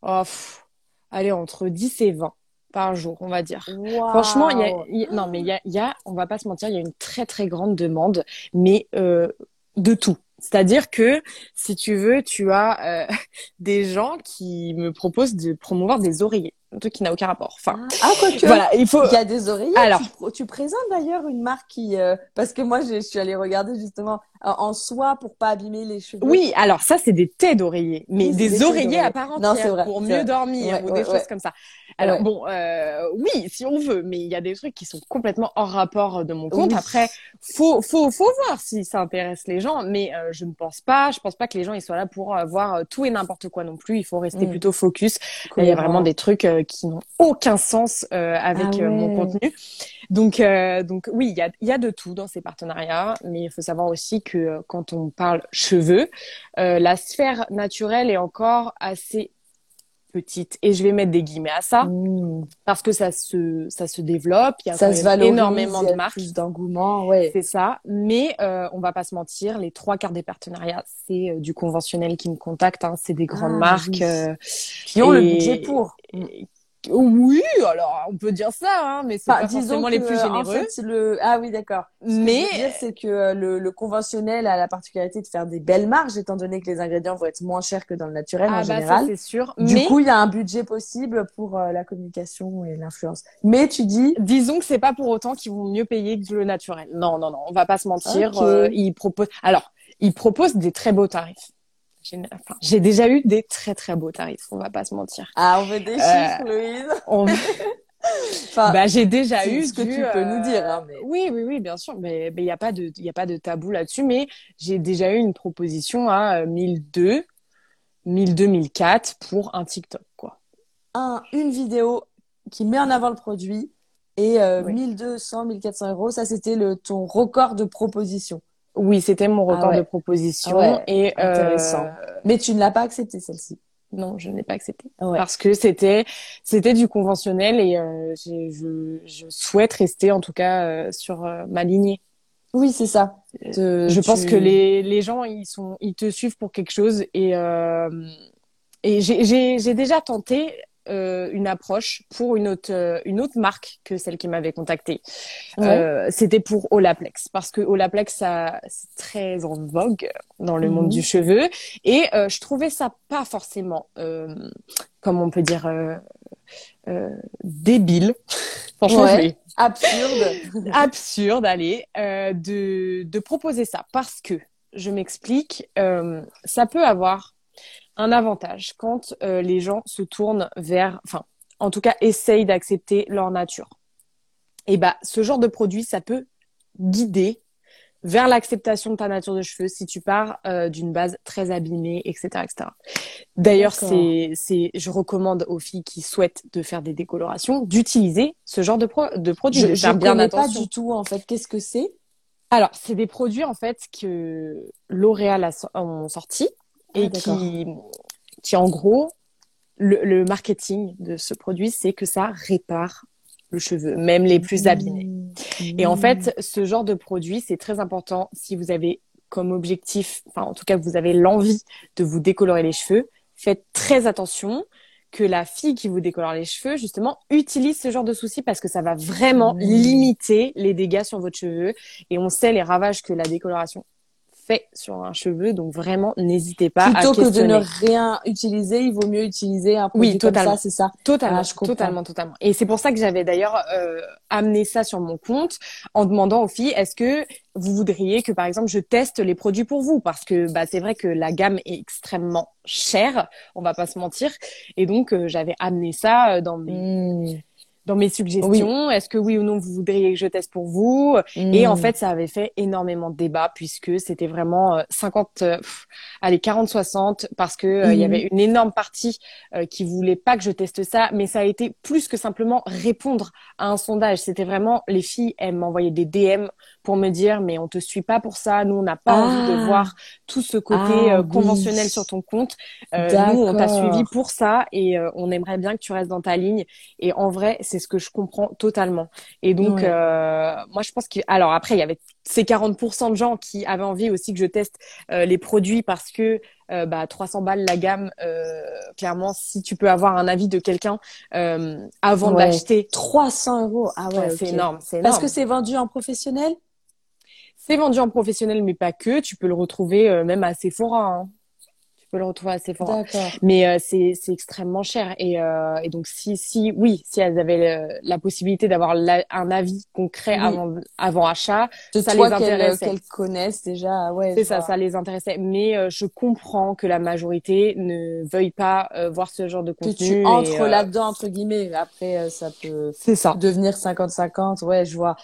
oh, pff, allez, entre 10 et 20. par jour, on va dire. Franchement, il y a, non mais il y a, y a, on va pas se mentir, il y a une très très grande demande, mais euh, de tout. C'est-à-dire que si tu veux, tu as euh, [laughs] des gens qui me proposent de promouvoir des oreillers un truc qui n'a aucun rapport. Enfin, ah, quoi que. Voilà, il faut. Il y a des oreillers. Alors, tu, présentes d'ailleurs une marque qui, euh, parce que moi, je, suis allée regarder justement en soie pour pas abîmer les cheveux. Oui, alors ça, c'est des têtes d'oreillers, mais des, oreillers à part entière pour mieux dormir ou des choses comme ça. Alors bon, euh, oui, si on veut, mais il y a des trucs qui sont complètement hors rapport de mon compte. Après, faut, faut, faut voir si ça intéresse les gens, mais euh, je ne pense pas. Je pense pas que les gens ils soient là pour euh, voir tout et n'importe quoi non plus. Il faut rester mm. plutôt focus. Il y a vraiment des trucs qui n'ont aucun sens avec ah mon contenu. Donc, donc oui, il y a, y a de tout dans ces partenariats, mais il faut savoir aussi que quand on parle cheveux, la sphère naturelle est encore assez petite et je vais mettre des guillemets à ça mmh. parce que ça se ça se développe il y a ça se énormément de marques. plus d'engouement ouais. C'est ça mais euh, on va pas se mentir les trois quarts des partenariats c'est euh, du conventionnel qui me contacte hein, c'est des grandes ah, marques euh, qui ont le budget pour oui, alors on peut dire ça, hein, mais c'est pas forcément les plus généreux. En fait, le ah oui d'accord. Mais c'est que euh, le, le, conventionnel a la particularité de faire des belles marges, étant donné que les ingrédients vont être moins chers que dans le naturel ah, en bah, général. c'est sûr. Du coup, il y a un budget possible pour euh, la communication et l'influence. Mais tu dis, disons que c'est pas pour autant qu'ils vont mieux payer que le naturel. Non, non, non, on va pas se mentir. Euh, ils proposent. Alors, ils proposent des très beaux tarifs. J'ai déjà eu des très très beaux tarifs, on va pas se mentir. Ah, on veut des chiffres, Louise. On... [laughs] enfin, bah, j'ai déjà eu ce que tu peux nous dire. Hein, mais... Oui, oui, oui, bien sûr. Mais il n'y a pas de, il a pas de tabou là-dessus. Mais j'ai déjà eu une proposition à 1002, 1002, 1004 pour un TikTok, quoi. Un, une vidéo qui met en avant le produit et euh, 1200, 1400 euros. Ça, c'était le ton record de proposition. Oui, c'était mon ah record de proposition. Ah et intéressant. Euh... Mais tu ne l'as pas accepté celle-ci. Non, je ne l'ai pas accepté parce que c'était c'était du conventionnel et euh, je, je, souhaite rester en tout cas euh, sur euh, ma lignée. Oui, c'est ça. je pense que les les gens ils sont ils te suivent pour quelque chose et et j'ai j'ai déjà tenté euh, une approche pour une autre euh, une autre marque que celle qui m'avait contactée. Euh, c'était pour Olaplex parce que Olaplex c'est très en vogue dans le monde mhm. du cheveu et je trouvais ça pas forcément comme on peut dire débile. [laughs] Franchement, absurde. [laughs] absurde, allez, de de proposer ça parce que je m'explique, ça peut avoir un avantage quand euh, les gens se tournent vers, enfin, en tout cas, essayent d'accepter leur nature. Et bah, ce genre de produit, ça peut guider vers l'acceptation de ta nature de cheveux si tu pars euh, d'une base très abîmée, etc., etc. D'ailleurs, c'est, c'est, je recommande aux filles qui souhaitent de faire des décolorations d'utiliser ce genre de, de produit. Je, ne connais pas du tout en fait. Qu'est-ce que c'est? Alors, c'est des produits en fait que L'Oréal a, ont sorti et ah, qui, qui en gros, le, marketing de ce produit, c'est que ça répare le cheveu, même les plus abîmés. Mmh. Et en fait, ce genre de produit, c'est très important si vous avez comme objectif, enfin en tout cas vous avez l'envie de vous décolorer les cheveux, faites très attention que la fille qui vous décolore les cheveux, justement, utilise ce genre de soucis parce que ça va vraiment mmh. limiter les dégâts sur votre cheveu. Et on sait les ravages que la décoloration fait sur un cheveu. Donc vraiment, n'hésitez pas Plutôt à Plutôt que de ne rien utiliser, il vaut mieux utiliser un produit oui, totalement. comme ça, c'est ça Totalement, ah, totalement, totalement. Et c'est pour ça que j'avais d'ailleurs euh, amené ça sur mon compte en demandant aux filles, est-ce que vous voudriez que par exemple je teste les produits pour vous? Parce que bah c'est vrai que la gamme est extrêmement chère, on va pas se mentir. Et donc euh, j'avais amené ça euh, dans mes mmh dans mes suggestions. Est-ce que oui ou non vous voudriez que je teste pour vous? Et en hmm. fait, ça avait fait énormément de débats puisque c'était vraiment 50, euh, euh, allez 40-60 parce que euh, il y hmm. avait une énorme partie qui voulait pas que je teste ça, mais ça a été plus que simplement répondre à un sondage. C'était vraiment les filles, elles m'envoyaient des DM pour me dire mais on te suit pas pour ça, nous on n'a pas envie de ah. voir tout ce côté ah, conventionnel sur ton compte. nous on t'a suivi pour ça et on aimerait bien que tu restes dans ta ligne. Et en vrai c'est ce que je comprends totalement. Et donc, euh, moi, je pense qu'il. Alors après, il y avait ces 40% de gens qui avaient envie aussi que je teste euh, les produits parce que euh, bah, 300 balles la gamme, euh, clairement, si tu peux avoir un avis de quelqu'un euh, avant Ouais. d'acheter, 300 euros. Ah ouais, c'est ok. énorme. C'est Parce énorme. que c'est vendu en professionnel? C'est vendu en professionnel, mais pas que. Tu peux le retrouver euh, même à Sephora. Hein. Tu peux le retrouver à Sephora. D'accord. Mais euh, c'est c'est extrêmement cher et euh, et donc si si oui si elles avaient le- la possibilité d'avoir un avis concret Oui. avant avant achat De Ça toi les qu'elles intéressait. qu'elles connaissent déjà. Ouais, c'est ça ça les intéressait mais euh, je comprends que la majorité ne veuille pas euh, voir ce genre de Que contenu tu et, entres euh, là-dedans, entre guillemets. Après, euh, ça peut c'est ça devenir 50-50. Ouais, je vois.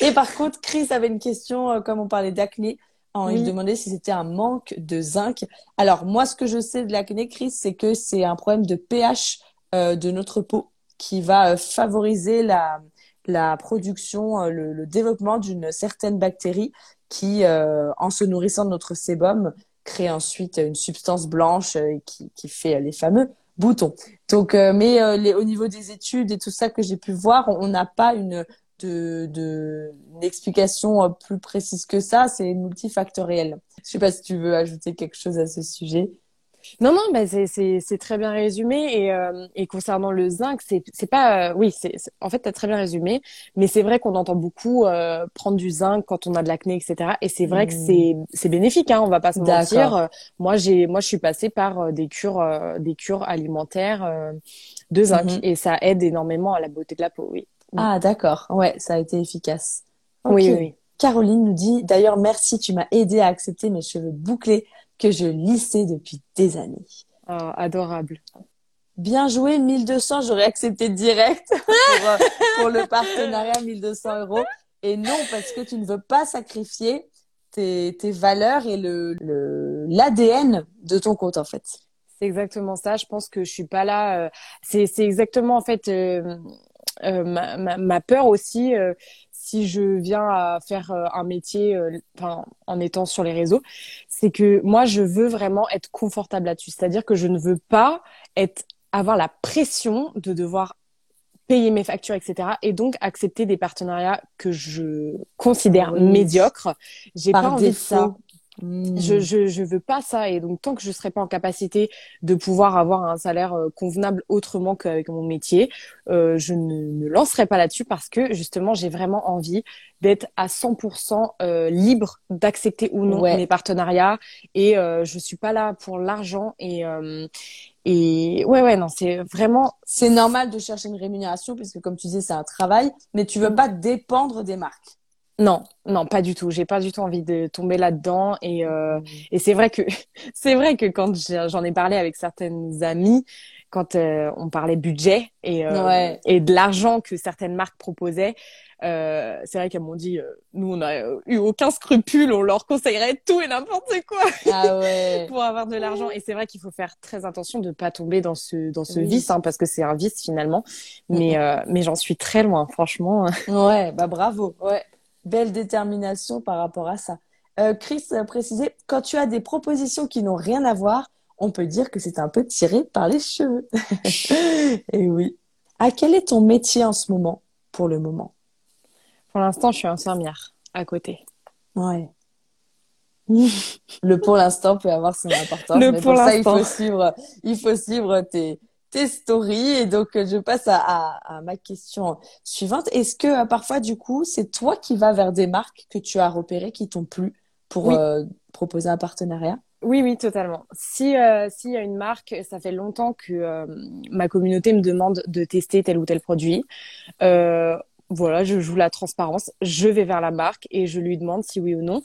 Et par contre, Chris avait une question, euh, comme on parlait d'acné. En- Il demandait si c'était un manque de zinc. Alors, moi, ce que je sais de l'acné, Chris, c'est que c'est un problème de pH euh, de notre peau qui va euh, favoriser la, la production, euh, le, le développement d'une certaine bactérie qui, euh, en se nourrissant de notre sébum, crée ensuite une substance blanche qui, qui fait les fameux boutons. Donc, euh, mais euh, les, au niveau des études et tout ça que j'ai pu voir, on n'a pas une de, de une explication euh, plus précise que ça. C'est multifactoriel. Je sais pas si tu veux ajouter quelque chose à ce sujet. non non mais c'est très bien résumé et euh, et concernant le zinc c'est pas euh, oui c'est en fait t'as très bien résumé mais c'est vrai qu'on entend beaucoup euh, prendre du zinc quand on a de l'acné etc et c'est vrai que Mm. c'est bénéfique hein on va pas se mentir moi j'ai moi je suis passée par des cures des cures alimentaires de zinc Mhm. et ça aide énormément à la beauté de la peau oui Ah, d'accord. Ouais, ça a été efficace. Oui oui, oui. Caroline nous dit, d'ailleurs, merci, tu m'as aidé à accepter mes cheveux bouclés que je lissais depuis des années. Ah, adorable Bien joué, 1200, j'aurais accepté direct [laughs] pour, euh, pour le partenariat 1200 euros. Et non, parce que tu ne veux pas sacrifier tes, tes valeurs et le, le, l'ADN de ton compte, en fait. C'est exactement ça. Je pense que je suis pas là. euh, c'est exactement en fait euh, ma, ma, ma peur aussi. euh, si je viens à faire euh, un métier, euh, enfin en étant sur les réseaux, c'est que moi je veux vraiment être confortable là-dessus. C'est-à-dire que je ne veux pas être avoir la pression de devoir payer mes factures, etc. Et donc accepter des partenariats que je considère Oui. médiocres. J'ai pas envie de défaut. ça. Hmm. Je, je, je veux pas ça et donc tant que je serai pas en capacité de pouvoir avoir un salaire euh, convenable autrement qu'avec mon métier, euh, je ne me lancerai pas là-dessus parce que justement j'ai vraiment envie d'être à 100% euh, libre d'accepter ou non Ouais. mes partenariats et euh, je suis pas là pour l'argent et euh, et ouais ouais non c'est vraiment C'est normal de chercher une rémunération, puisque comme tu disais, c'est un travail, mais tu veux pas dépendre des marques. Non non pas du tout j'ai pas du tout envie de tomber là-dedans et euh, Et c'est vrai que [laughs] c'est vrai que quand j'en ai parlé avec certaines amies, quand euh, on parlait budget et euh, Ouais. et de l'argent que certaines marques proposaient, euh, c'est vrai qu'elles m'ont dit euh, nous on n'a eu aucun scrupule, on leur conseillerait tout et n'importe quoi Ah ouais. [laughs] pour avoir de l'argent. Et c'est vrai qu'il faut faire très attention de pas tomber dans ce dans ce Oui. vice hein, parce que c'est un vice finalement. Mais [laughs] euh, mais j'en suis très loin franchement. Ouais, bah bravo. Ouais. Belle détermination par rapport à ça. Euh, Chris a précisé, quand tu as des propositions qui n'ont rien à voir, on peut dire que c'est un peu tiré par les cheveux. [laughs] Et oui. Ah, quel est ton métier en ce moment, pour le moment? Pour l'instant, je suis infirmière à côté. Ouais. [laughs] Le pour l'instant peut avoir son importance, Le mais pour pour ça, il faut suivre, il faut suivre tes, tes stories. Et donc, euh, je passe à, à, à ma question suivante. Est-ce que euh, parfois, du coup, c'est toi qui vas vers des marques que tu as repérées qui t'ont plu pour Oui. euh, proposer un partenariat? Oui, oui, totalement. Si euh, s'il y a une marque, ça fait longtemps que euh, ma communauté me demande de tester tel ou tel produit. Euh, voilà, je joue la transparence. Je vais vers la marque et je lui demande si oui ou non.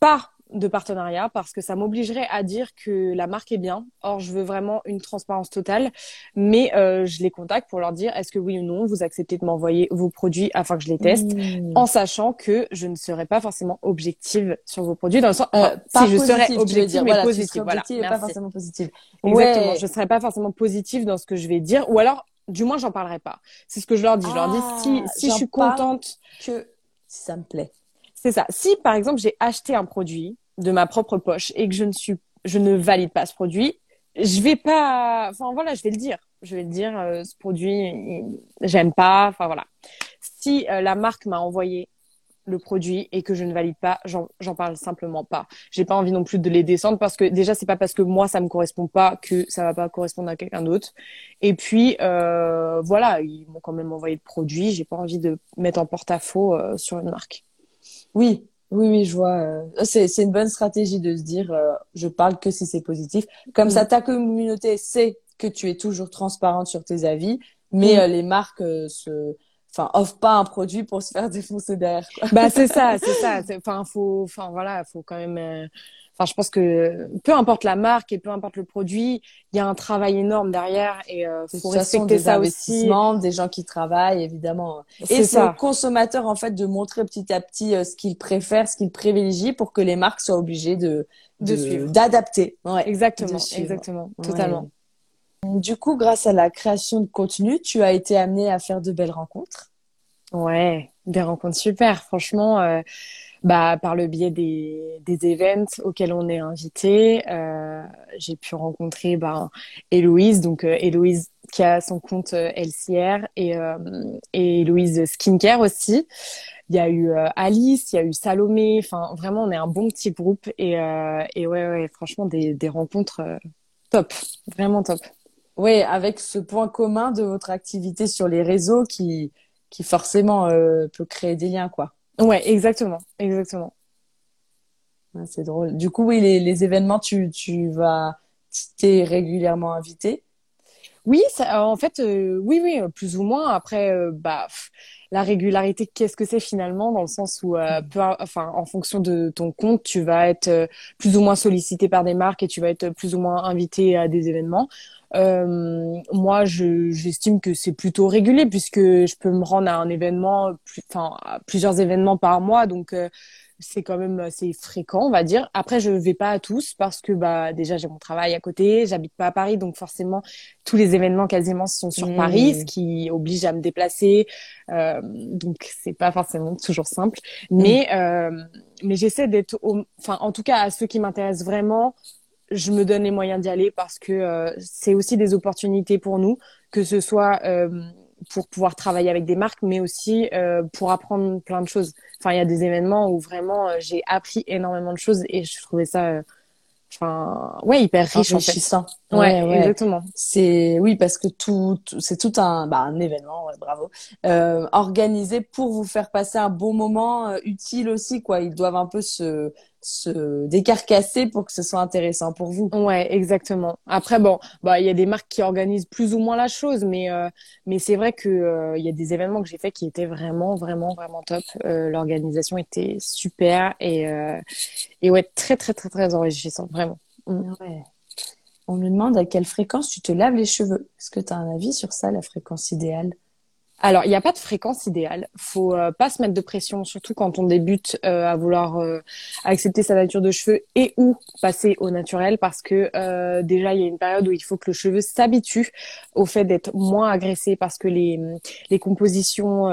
Pas de partenariat parce que ça m'obligerait à dire que la marque est bien. Or, je veux vraiment une transparence totale. Mais euh, je les contacte pour leur dire est-ce que oui ou non vous acceptez de m'envoyer vos produits afin que je les teste. Mmh. En sachant que je ne serai pas forcément objective sur vos produits, dans le sens, Euh, enfin, pas si je positive, serais objective dire. mais Voilà, positive, voilà. objective et pas Merci. forcément positive. Exactement. Ouais. Je serais pas forcément positive dans ce que je vais dire, ou alors, du moins, j'en parlerai pas. C'est ce que je leur dis. Je leur dis Ah, si si je suis contente, Que ça me plaît. c'est ça. Si par exemple j'ai acheté un produit de ma propre poche et que je ne suis, je ne valide pas ce produit, je vais pas. Enfin voilà, je vais le dire. Je vais le dire. euh, ce produit, j'aime pas. Enfin voilà. Si euh, la marque m'a envoyé le produit et que je ne valide pas, j'en parle simplement pas. J'ai pas envie non plus de les descendre parce que déjà c'est pas parce que moi ça me correspond pas que ça va pas correspondre à quelqu'un d'autre. Et puis euh, voilà, ils m'ont quand même envoyé le produit. J'ai pas envie de mettre en porte-à-faux euh, sur une marque. Oui, oui, oui, je vois. Euh, c'est c'est une bonne stratégie de se dire euh, je parle que si c'est positif. Comme ça, mm. ta communauté sait que tu es toujours transparente sur tes avis, mais mm. les marques se enfin offre pas un produit pour se faire défoncer derrière quoi. bah c'est ça [laughs] c'est ça enfin faut enfin voilà faut quand même euh, enfin je pense que peu importe la marque et peu importe le produit il y a un travail énorme derrière et euh, faut respecter ça aussi. des gens qui travaillent évidemment. Et c'est au consommateur en fait de montrer petit à petit euh, ce qu'il préfère ce qu'il privilégie pour que les marques soient obligées de de, suivre. d'adapter. Ouais, exactement exactement totalement. Du coup, grâce à la création de contenu, tu as été amené à faire de belles rencontres. Ouais, des rencontres super. Franchement, euh, bah par le biais des, des events auxquels on est invité, euh, j'ai pu rencontrer bah, Héloïse, donc euh, Héloïse qui a son compte LCR et et Héloïse Skincare aussi. Il y a eu Alice, il y a eu Salomé. Enfin, vraiment, on est un bon petit groupe et et ouais, ouais, franchement, des des rencontres top, vraiment top. Oui, avec ce point commun de votre activité sur les réseaux qui, qui forcément euh, peut créer des liens, quoi. Ouais, exactement, exactement. c'est drôle. Du coup, oui, les, les événements, tu, tu vas, t'es régulièrement invité. Oui, ça, en fait, euh, oui, oui, plus ou moins. Après, euh, bah, la régularité, qu'est-ce que c'est finalement dans le sens où, peu, enfin, en fonction de ton compte, tu vas être plus ou moins sollicité par des marques et tu vas être plus ou moins invité à des événements. Euh, moi, j'estime que c'est plutôt régulier puisque je peux me rendre à un événement, enfin plusieurs événements par mois, donc euh, c'est quand même assez fréquent, on va dire. Après, je vais pas à tous parce que bah déjà j'ai mon travail à côté, j'habite pas à Paris, donc forcément tous les événements quasiment sont sur mmh. Paris, ce qui oblige à me déplacer. Euh, donc c'est pas forcément toujours simple, mmh. mais euh, mais j'essaie d'être, enfin en tout cas à ceux qui m'intéressent vraiment je me donne les moyens d'y aller parce que euh, c'est aussi des opportunités pour nous, que ce soit euh, pour pouvoir travailler avec des marques, mais aussi euh, pour apprendre plein de choses. Enfin, il y a des événements où vraiment j'ai appris énormément de choses et je trouvais ça, enfin, ouais, hyper riche enrichissant. En fait. ouais, exactement. C'est oui parce que tout, c'est tout un, bah, un événement, ouais, bravo, organisé pour vous faire passer un bon moment utile aussi, quoi. Ils doivent un peu se se décarcasser pour que ce soit intéressant pour vous. Ouais, exactement. Après, bon, bah, il y a des marques qui organisent plus ou moins la chose, mais euh, mais c'est vrai que euh, il y a des événements que j'ai fait qui étaient vraiment, vraiment, vraiment top. Euh, L'organisation était super et et ouais, très, très, très, très enrichissant, vraiment. Mm. Ouais. On me demande à quelle fréquence tu te laves les cheveux. Est-ce que tu as un avis sur ça, la fréquence idéale? Alors, il n'y a pas de fréquence idéale. Faut euh, pas se mettre de pression, surtout quand on débute euh, à vouloir euh, accepter sa nature de cheveux et ou passer au naturel, parce que déjà il y a une période où il faut que le cheveu s'habitue au fait d'être moins agressé, parce que les les compositions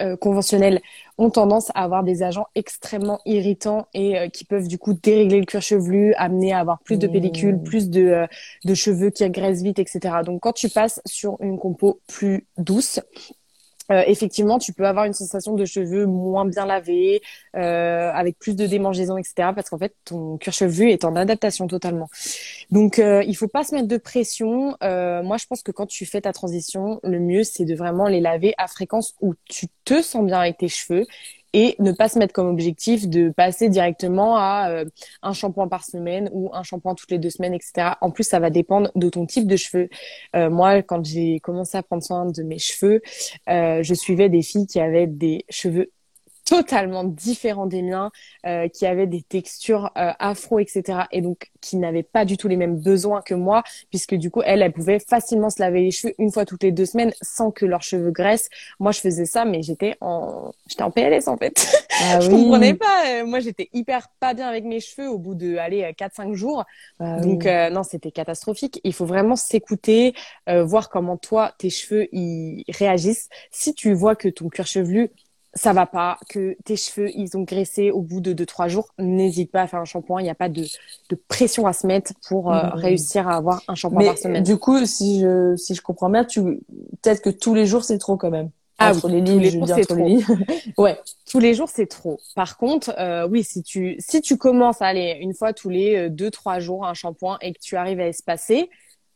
euh, conventionnels ont tendance à avoir des agents extrêmement irritants et euh, qui peuvent du coup dérégler le cuir chevelu, amener à avoir plus de pellicules, mmh. plus de, euh, de cheveux qui agressent vite, etc. Donc quand tu passes sur une compo plus douce, euh, effectivement, tu peux avoir une sensation de cheveux moins bien lavés, euh, avec plus de démangeaisons, etc. Parce qu'en fait, ton cuir chevelu est en adaptation totalement. Donc, euh, il faut pas se mettre de pression. Euh, moi, je pense que quand tu fais ta transition, le mieux, c'est de vraiment les laver à fréquence où tu te sens bien avec tes cheveux et ne pas se mettre comme objectif de passer directement à euh, un shampoing par semaine ou un shampoing toutes les deux semaines, etc. En plus, ça va dépendre de ton type de cheveux. Euh, moi, quand j'ai commencé à prendre soin de mes cheveux, euh, je suivais des filles qui avaient des cheveux totalement différents des miens, euh, qui avaient des textures euh, afro, etc. Et donc qui n'avaient pas du tout les mêmes besoins que moi, puisque du coup, elles, elles pouvaient facilement se laver les cheveux une fois toutes les deux semaines sans que leurs cheveux graissent. Moi, je faisais ça, mais j'étais en, j'étais en PLS en fait. Ah, [laughs] je comprenais pas. Euh, moi, j'étais hyper pas bien avec mes cheveux au bout de, aller 4-5 jours. Ah donc euh, non, c'était catastrophique. Il faut vraiment s'écouter, euh, voir comment toi, tes cheveux, ils réagissent. Si tu vois que ton cuir chevelu ça va pas, que tes cheveux ils ont graissé au bout de 2-3 jours, n'hésite pas à faire un shampoing. Il n'y a pas de, de, pression à se mettre pour euh, mmh. réussir à avoir un shampoing par semaine. Du coup, si je, si je comprends bien, tu peut-être que tous les jours c'est trop quand même. ah entre les lignes, tous les jours, c'est trop. [laughs] ouais, tous les jours, c'est trop. Par contre, euh, oui, si tu si tu commences à aller une fois tous les euh, deux trois jours un shampoing et que tu arrives à espacer,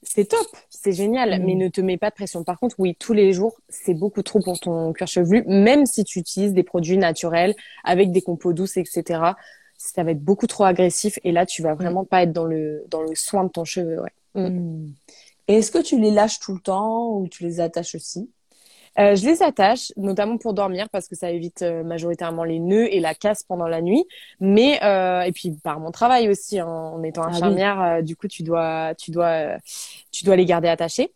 c'est top, c'est génial. Mm. Mais ne te mets pas de pression. Par contre, oui, tous les jours, c'est beaucoup trop pour ton cuir chevelu, même si tu utilises des produits naturels avec des compos douces, etc. Ça va être beaucoup trop agressif et là, tu vas mm. vraiment pas être dans le dans le soin de ton cheveu. Ouais. Mm. Et est-ce que tu les lâches tout le temps ou tu les attaches aussi? Euh, je les attache, notamment pour dormir parce que ça évite euh, majoritairement les nœuds et la casse pendant la nuit. Mais euh, et puis par mon travail aussi, hein, en étant ah infirmière, du coup tu dois tu dois tu dois les garder attachés.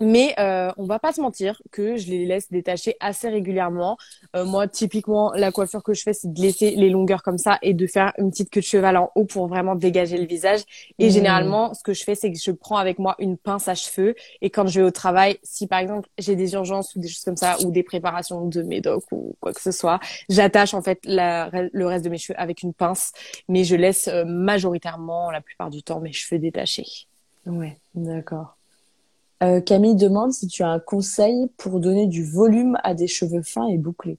Mais euh, on va pas se mentir que je les laisse détacher assez régulièrement. Euh, moi, typiquement, la coiffure que je fais, c'est de laisser les longueurs comme ça et de faire une petite queue de cheval en haut pour vraiment dégager le visage. Et mmh. généralement, ce que je fais, c'est que je prends avec moi une pince à cheveux. Et quand je vais au travail, si par exemple j'ai des urgences ou des choses comme ça, ou des préparations de médoc ou quoi que ce soit, j'attache en fait la, le reste de mes cheveux avec une pince. Mais je laisse euh, majoritairement, la plupart du temps, mes cheveux détachés. Ouais, d'accord. Euh, Camille demande si tu as un conseil pour donner du volume à des cheveux fins et bouclés.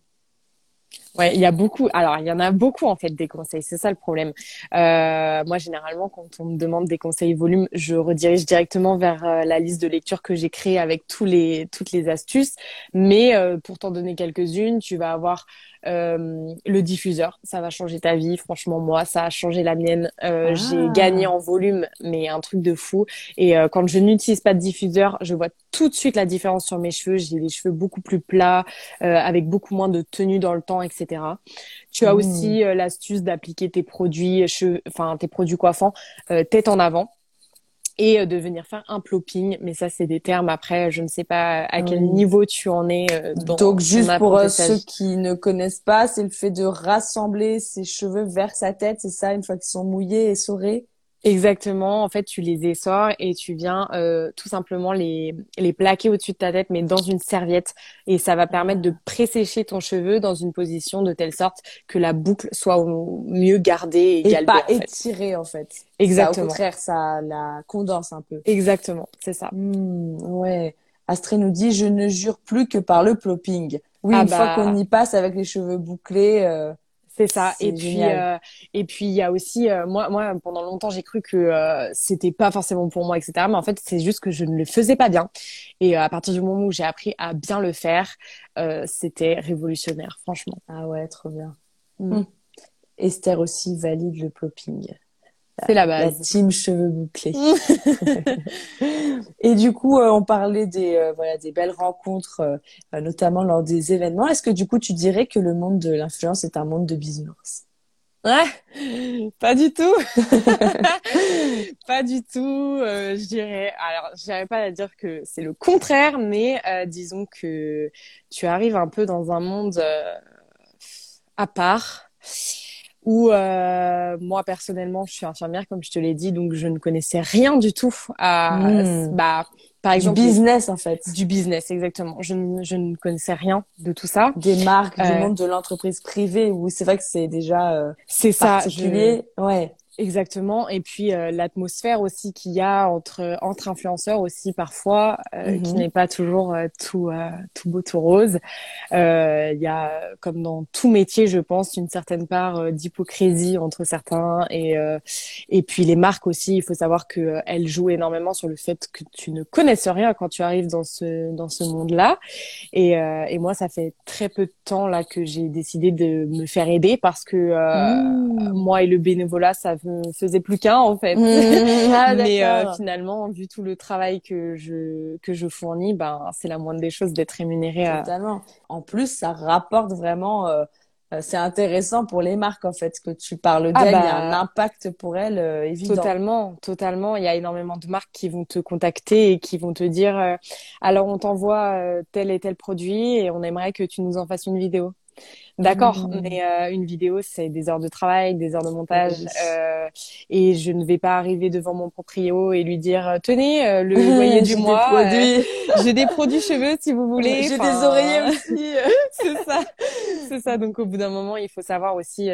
Ouais, il y a beaucoup. Alors, il y en a beaucoup en fait des conseils. C'est ça le problème. Euh, moi, généralement, quand on me demande des conseils volume, je redirige directement vers euh, la liste de lecture que j'ai créée avec tous les toutes les astuces. Mais pour t'en donner quelques-unes, tu vas avoir euh, le diffuseur, ça va changer ta vie. Franchement, moi, ça a changé la mienne. Euh, J'ai ah. gagné en volume, mais un truc de fou. Et euh, quand je n'utilise pas de diffuseur, je vois tout de suite la différence sur mes cheveux. J'ai les cheveux beaucoup plus plats, euh, avec beaucoup moins de tenue dans le temps, etc. Tu as mmh. aussi l'astuce d'appliquer tes produits, cheveux, enfin tes produits coiffants tête en avant et euh, de venir faire un plopping. Mais ça, c'est des termes. Après, je ne sais pas à quel niveau tu en es. Euh, dans Donc, juste pour euh, ceux qui ne connaissent pas, c'est le fait de rassembler ses cheveux vers sa tête. C'est ça, une fois qu'ils sont mouillés et saurés. Exactement. En fait, tu les essors et tu viens euh, tout simplement les, les plaquer au-dessus de ta tête, mais dans une serviette. Et ça va permettre de présécher ton cheveu dans une position de telle sorte que la boucle soit au mieux gardée et, et pas étirée en fait. Exactement. Ça, au contraire, ça la condense un peu. Exactement, c'est ça. Mmh, ouais. Astrée nous dit, je ne jure plus que par le plopping. Oui, ah une fois bah. qu'on y passe avec les cheveux bouclés. Euh c'est ça. Et puis, euh, et puis il y a aussi, euh, moi, moi, pendant longtemps, j'ai cru que euh, c'était pas forcément pour moi, etc. Mais en fait, c'est juste que je ne le faisais pas bien. Et euh, à partir du moment où j'ai appris à bien le faire, c'était révolutionnaire, franchement. Ah ouais, trop bien. Mm. Esther aussi valide le plopping. C'est la base. La team cheveux bouclés. [laughs] et du coup, euh, on parlait des euh, voilà des belles rencontres, euh, notamment lors des événements. Est-ce que du coup, tu dirais que le monde de l'influence est un monde de bisounours Ouais, pas du tout. [laughs] pas du tout. je dirais. Alors, je pas à dire que c'est le contraire, mais disons que tu arrives un peu dans un monde à part où euh, moi personnellement je suis infirmière comme je te l'ai dit donc je ne connaissais rien du tout à hmm. bah par exemple du business en fait. du business exactement. Je, je ne connaissais rien de tout ça. Des marques du euh, monde de l'entreprise privée où c'est vrai que c'est déjà euh, c'est ça particulier. Ouais Exactement. Et puis euh, l'atmosphère aussi qu'il y a entre entre influenceurs aussi parfois, euh, qui mhm. n'est pas toujours euh, tout tout beau tout rose. Il y a comme dans tout métier, je pense, une certaine part d'hypocrisie entre certains et et puis les marques aussi. Il faut savoir que elles jouent énormément sur le fait que tu ne connaisses rien quand tu arrives dans ce dans ce monde-là. Et et moi, ça fait très peu de temps là que j'ai décidé de me faire aider parce que mmh. moi et le bénévolat, ça ne faisait plus qu'un en fait. Mmh. Ah, [laughs] mais euh, finalement, vu tout le travail que je que je fournis, ben c'est la moindre des choses d'être rémunérée. Totalement. En plus, ça rapporte vraiment. Euh, euh, c'est intéressant pour les marques en fait que tu parles ah, d'elles. il y a un bah, impact pour elles évident. Totalement, totalement. Il y a énormément de marques qui vont te contacter et qui vont te dire alors on t'envoie tel et tel produit et on aimerait que tu nous en fasses une vidéo. D'accord, mmh. mais euh, une vidéo, c'est des heures de travail, des heures de montage, euh, et je ne vais pas arriver devant mon proprio et lui dire euh, tenez euh, le [laughs] loyer du mois, [laughs] j'ai des produits cheveux si vous voulez. J'ai des oreillers aussi. [laughs] c'est ça, c'est ça. Donc au bout d'un moment, il faut savoir aussi,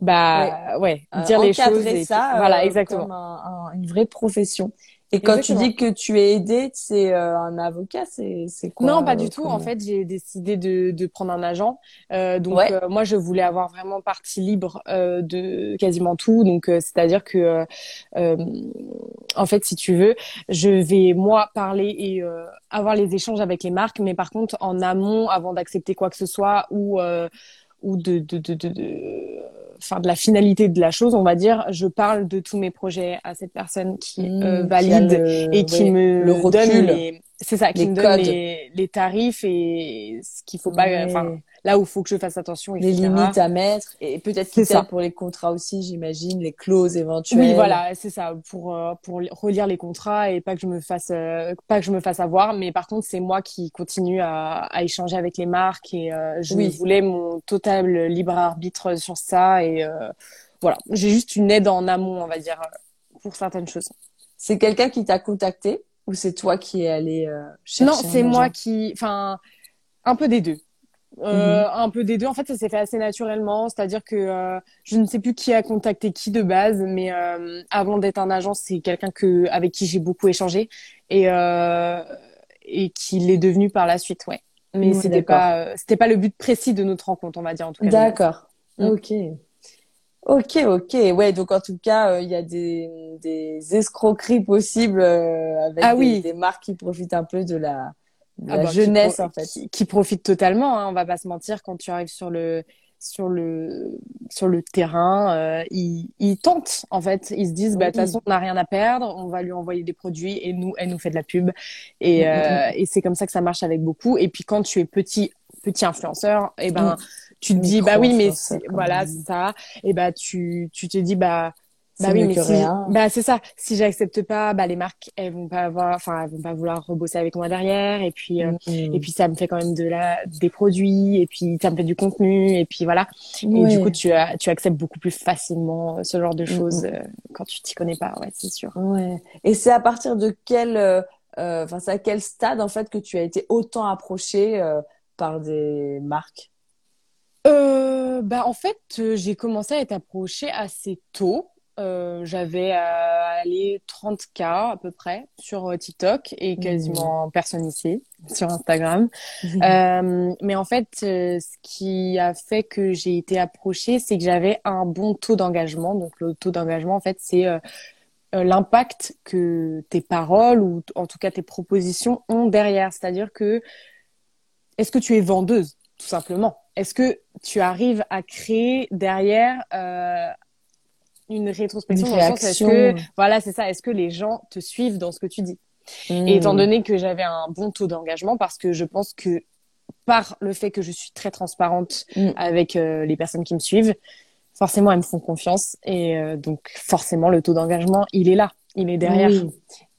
bah ouais, dire les choses. Et ça, voilà, exactement. Comme une vraie profession. Et quand tu dis que tu es aidée, c'est euh, un avocat, c'est c'est quoi Non, pas du euh, tout. comment En fait, j'ai décidé de, de prendre un agent. Euh, donc, Ouais. euh, moi, je voulais avoir vraiment partie libre euh, de quasiment tout. Donc, euh, c'est-à-dire que, euh, euh, en fait, si tu veux, je vais moi parler et euh, avoir les échanges avec les marques, mais par contre, en amont, avant d'accepter quoi que ce soit ou euh, ou de de de de, de enfin de la finalité de la chose, on va dire, je parle de tous mes projets à cette personne qui Mmh, euh, qui a valide le- et qui me le donne recul. les c'est ça qui me donne les, les tarifs et ce qu'il faut pas enfin là où il faut que je fasse attention les limites à mettre et peut-être C'est ça. pour les contrats aussi, j'imagine, les clauses éventuelles. oui voilà c'est ça pour euh, pour relire les contrats et pas que je me fasse euh, pas que je me fasse avoir mais par contre c'est moi qui continue à, à échanger avec les marques et euh, je Oui. voulais mon total libre arbitre sur ça et euh, voilà j'ai juste une aide en amont on va dire pour certaines choses C'est quelqu'un qui t'a contacté ou c'est toi qui es allé euh, chercher Non, c'est moi qui, enfin, un peu des deux. Euh, Un peu des deux. En fait, ça s'est fait assez naturellement. C'est-à-dire que euh, je ne sais plus qui a contacté qui de base, mais euh, avant d'être un agent, c'est quelqu'un que avec qui j'ai beaucoup échangé et euh, et qui l'est devenu par la suite, ouais. Mais Ouais, c'était pas euh, c'était pas le but précis de notre rencontre, on va dire en tout cas. D'accord. Mm. Ok. Ok, ok. Ouais, donc en tout cas, il y a des, des escroqueries possibles avec Ah des, oui. des marques qui profitent un peu de la, de Ah la bah, qui jeunesse, pro- en fait. Qui, qui profite totalement, hein, on va pas se mentir, quand tu arrives sur le sur le sur le terrain, euh, ils, ils tentent en fait, ils se disent bah de toute façon on n'a rien à perdre, on va lui envoyer des produits et nous elle nous fait de la pub. Et Mm, mm, euh, et c'est comme ça que ça marche avec beaucoup. Et puis quand tu es petit petit influenceur, et ben tu te dis bah oui mais voilà ça. Et bah tu tu te dis bah bah oui, mais si, bah c'est ça. Si j'accepte pas, bah les marques, elles vont pas avoir, enfin elles vont pas vouloir rebosser avec moi derrière. Et puis euh, et puis ça me fait quand même de la des produits. Et puis ça me fait du contenu. Et puis voilà. Et du coup tu as, tu acceptes beaucoup plus facilement euh, ce genre de Mm, choses mm. euh, quand tu t'y connais pas. Ouais, c'est sûr. Ouais. Et c'est à partir de quel, euh, enfin, c'est à quel stade en fait que tu as été autant approché par des marques? Euh, bah en fait j'ai commencé à être approchée assez tôt. Euh, j'avais euh, allé 30K à peu près sur euh, TikTok et Mhm. quasiment personne ici sur Instagram. Euh, mais en fait, ce qui a fait que j'ai été approchée, c'est que j'avais un bon taux d'engagement. Donc le taux d'engagement, en fait, c'est l'impact que tes paroles ou en tout cas tes propositions ont derrière. C'est-à-dire que est-ce que tu es vendeuse, tout simplement? Est-ce que tu arrives à créer derrière une rétrospection Une dans le sens, est-ce que, voilà, c'est ça, est-ce que les gens te suivent dans ce que tu dis? Mm. Et étant donné que j'avais un bon taux d'engagement, parce que je pense que par le fait que je suis très transparente Mm. avec euh, les personnes qui me suivent, forcément elles me font confiance et euh, donc forcément le taux d'engagement il est là, il est derrière. Oui.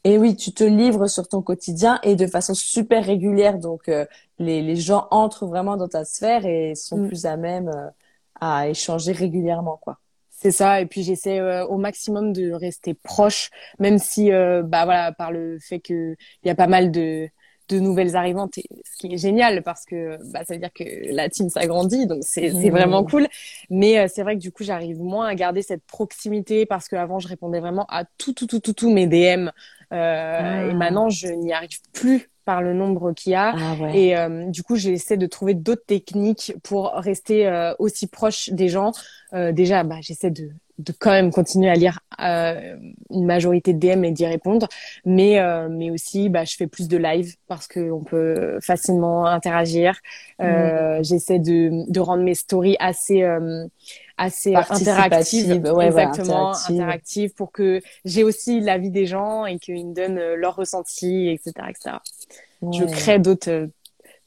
Et oui, tu te livres sur ton quotidien et de façon super régulière. Donc, euh, les, les gens entrent vraiment dans ta sphère et sont Mm. plus à même à échanger régulièrement, quoi. C'est ça, et puis j'essaie euh, au maximum de rester proche, même si, euh, bah voilà, par le fait que il y a pas mal de, de nouvelles arrivantes, et ce qui est génial parce que bah, ça veut dire que la team s'agrandit, donc c'est Mhm. vraiment cool. Mais euh, c'est vrai que du coup, j'arrive moins à garder cette proximité parce qu'avant, je répondais vraiment à tout, tout, tout, tout, tout mes DM. Euh, Ah. Et maintenant, je n'y arrive plus par le nombre qu'il y a. Ah ouais. Et euh, du coup, j'essaie de trouver d'autres techniques pour rester euh, aussi proche des gens. Euh, déjà, bah, j'essaie de, de quand même continuer à lire euh, une majorité de DM et d'y répondre. Mais, euh, mais aussi, bah, je fais plus de live parce qu'on peut facilement interagir. Euh, J'essaie de, de rendre mes stories assez... euh, assez interactives, ouais, voilà, exactement, interactive. interactives pour que j'ai aussi l'avis des gens et qu'ils me donnent euh, leur ressenti, etc., etc. Je crée d'autres, euh,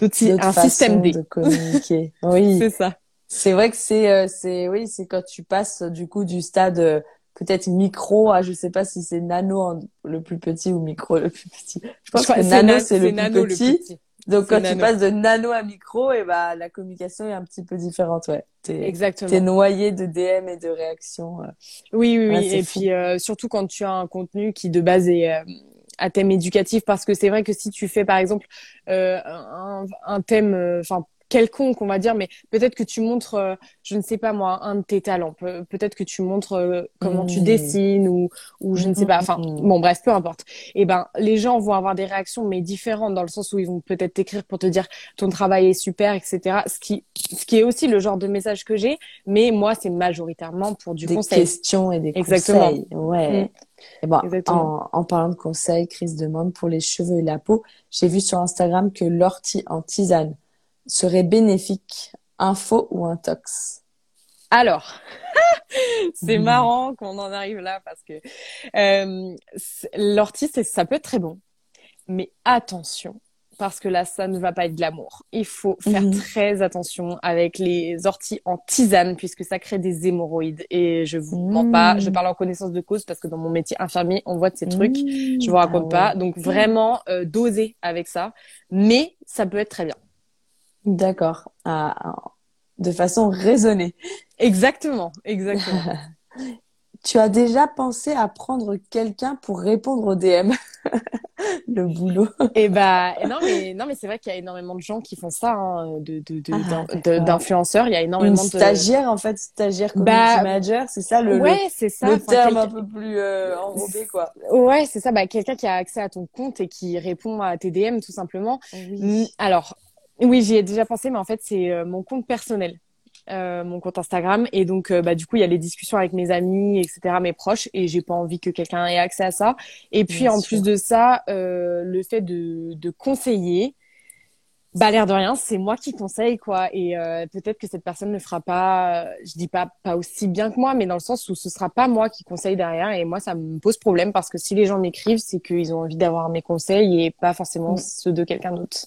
d'autres, un système D. de communiquer. Oui. [laughs] C'est ça. C'est vrai que c'est, euh, c'est, oui, c'est quand tu passes du coup du stade euh, peut-être micro à, je sais pas si c'est nano en- le plus petit ou micro le plus petit. Je pense Je que nano na- c'est le, plus petit. petit. Donc quand tu passes de nano à micro, et bah la communication est un petit peu différente, ouais. T'es, Exactement. t'es noyé de DM et de réactions. euh. Oui, oui, Ouais, oui. et fou. puis euh, surtout quand tu as un contenu qui de base est euh, à thème éducatif, parce que c'est vrai que si tu fais par exemple euh, un, un thème, euh, enfin quelconque, on va dire, mais peut-être que tu montres, euh, je ne sais pas moi, un de tes talents. Pe- peut-être que tu montres euh, comment tu Mm. dessines ou, ou je ne sais pas. Enfin, Mm. bon, bref, peu importe. Et ben, les gens vont avoir des réactions, mais différentes dans le sens où ils vont peut-être t'écrire pour te dire ton travail est super, etc. Ce qui, ce qui est aussi le genre de message que j'ai, mais moi, c'est majoritairement pour du des conseil. questions et des Exactement. conseils. Ouais. Et bon, Exactement. en, en parlant de conseils, Chris demande pour les cheveux et la peau, j'ai vu sur Instagram que l'ortie en tisane serait bénéfique. Info ou intox? Alors, [laughs] c'est Mhm. marrant qu'on en arrive là parce que euh, l'ortie, ça peut être très bon, mais attention, parce que là, ça ne va pas être de l'amour. Il faut faire Mhm. très attention avec les orties en tisane puisque ça crée des hémorroïdes. Et je vous mens pas, je parle en connaissance de cause parce que dans mon métier infirmier, on voit de ces trucs. Mmh. Je vous raconte Ah ouais. pas. Donc vraiment, euh, doser avec ça, mais ça peut être très bien. D'accord. Ah, ah, de façon raisonnée. Exactement, exactement. [laughs] Tu as déjà pensé à prendre quelqu'un pour répondre aux DM? [laughs] Le boulot. Et bah non mais non mais c'est vrai qu'il y a énormément de gens qui font ça hein, de de de- Ah, de- d'influenceurs. Il y a Une énormément de stagiaire, en fait, stagiaire community Bah, manager, c'est ça le, ouais c'est ça. le Enfin, terme un peu plus euh, enrobé, quoi. Ouais c'est ça. Bah quelqu'un qui a accès à ton compte et qui répond à tes DM tout simplement. Mm, Alors oui j'y ai déjà pensé mais en fait c'est euh, mon compte personnel. euh, mon compte Instagram et donc euh, bah du coup il y a les discussions avec mes amis etc mes proches et j'ai pas envie que quelqu'un ait accès à ça et puis Bien en sûr. plus de ça euh, le fait de de conseiller bah l'air de rien c'est moi qui conseille quoi et euh, peut-être que cette personne ne fera pas je dis pas pas aussi bien que moi mais dans le sens où ce sera pas moi qui conseille derrière et moi ça me pose problème parce que si les gens m'écrivent c'est qu'ils ont envie d'avoir mes conseils et pas forcément Mm. ceux de quelqu'un d'autre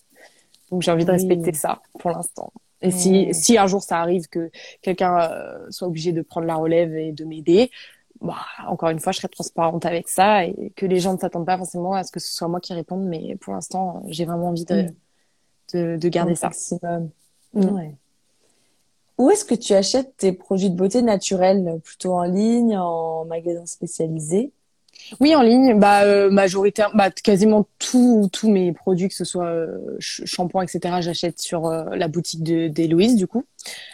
donc j'ai envie de Oui. respecter ça pour l'instant et si si un jour ça arrive que quelqu'un euh, soit obligé de prendre la relève et de m'aider bah, encore une fois, je serai transparente avec ça et que les gens ne s'attendent pas forcément à ce que ce soit moi qui réponde, mais pour l'instant, j'ai vraiment envie de, Mm. de, de garder ça. Mm. Ouais. Où est-ce que tu achètes tes produits de beauté naturels? Plutôt en ligne, en magasin spécialisé? Oui, en ligne, bah euh, majoritaire, bah quasiment tous tous mes produits, que ce soit euh, sh- shampoing, etc. J'achète sur euh, la boutique de d'Héloïse du coup,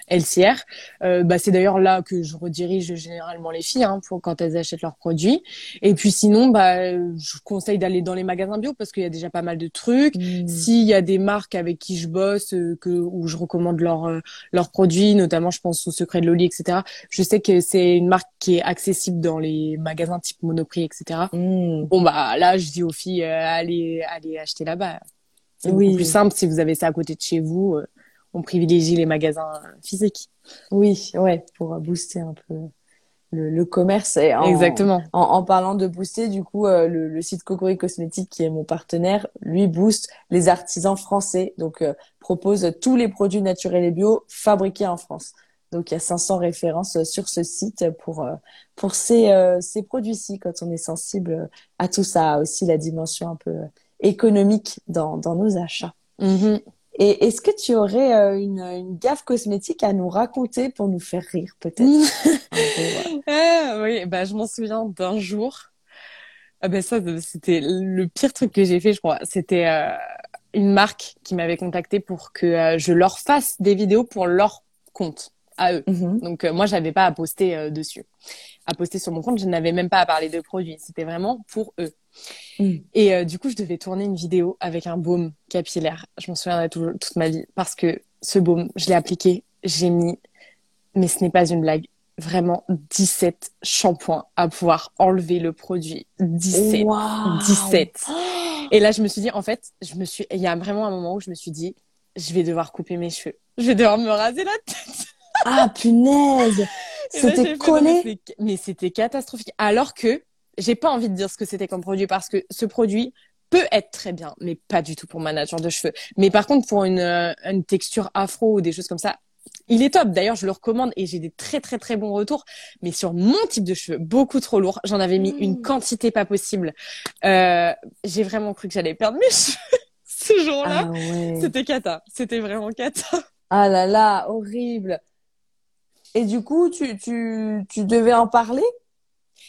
LCR. Euh, bah c'est d'ailleurs là que je redirige généralement les filles hein, pour quand elles achètent leurs produits. Et puis sinon, bah je conseille d'aller dans les magasins bio parce qu'il y a déjà pas mal de trucs. Mm. S'il y a des marques avec qui je bosse, euh, que où je recommande leurs euh, leurs produits, notamment je pense au Secret de Loli, etc. Je sais que c'est une marque qui est accessible dans les magasins type Monoprix, etc. Mm. Bon bah là, je dis aux filles, euh, allez, allez acheter là-bas. C'est Oui. beaucoup plus simple si vous avez ça à côté de chez vous. euh, on privilégie les magasins euh, physiques. Oui, ouais, pour euh, booster un peu le, le commerce. Et en, Exactement. En, en parlant de booster, du coup, euh, le, le site Cocori Cosmétique, qui est mon partenaire, lui booste les artisans français. Donc, euh, propose tous les produits naturels et bio fabriqués en France. Donc, il y a 500 références euh, sur ce site pour euh, pour ces euh, ces produits-ci quand on est sensible à tout ça, aussi la dimension un peu économique dans dans nos achats. Mhm. Et est-ce que tu aurais euh, une, une gaffe cosmétique à nous raconter pour nous faire rire, peut-être? [laughs] Ouais. Ah, oui, bah, je m'en souviens d'un jour. Ah ben ça, c'était le pire truc que j'ai fait, je crois. C'était euh, une marque qui m'avait contacté pour que euh, je leur fasse des vidéos pour leur compte à eux. Mhm. Donc euh, moi, j'avais pas à poster euh, dessus, à poster sur mon compte. Je n'avais même pas à parler de produits. C'était vraiment pour eux. Mm. Et euh, du coup, je devais tourner une vidéo avec un baume capillaire. Je m'en souviendrai toute ma vie parce que ce baume, je l'ai appliqué, j'ai mis, mais ce n'est pas une blague, vraiment 17 shampoings à pouvoir enlever le produit. 17. Waouh 17. Et là, je me suis dit, en fait, je me suis, il y a vraiment un moment où je me suis dit, je vais devoir couper mes cheveux. Je vais devoir me raser la tête. Ah, punaise! C'était collé? Mais c'était catastrophique. Alors que j'ai pas envie de dire ce que c'était comme produit parce que ce produit peut être très bien, mais pas du tout pour ma nature de cheveux. Mais par contre, pour une, euh, une texture afro ou des choses comme ça, il est top. D'ailleurs, je le recommande et j'ai des très très très bons retours. Mais sur mon type de cheveux, beaucoup trop lourd. J'en avais mis une quantité pas possible. Euh, j'ai vraiment cru que j'allais perdre mes [laughs] cheveux ce jour-là. Ah ouais. C'était cata. C'était vraiment cata. Ah là là, horrible. Et du coup, tu, tu, tu devais en parler?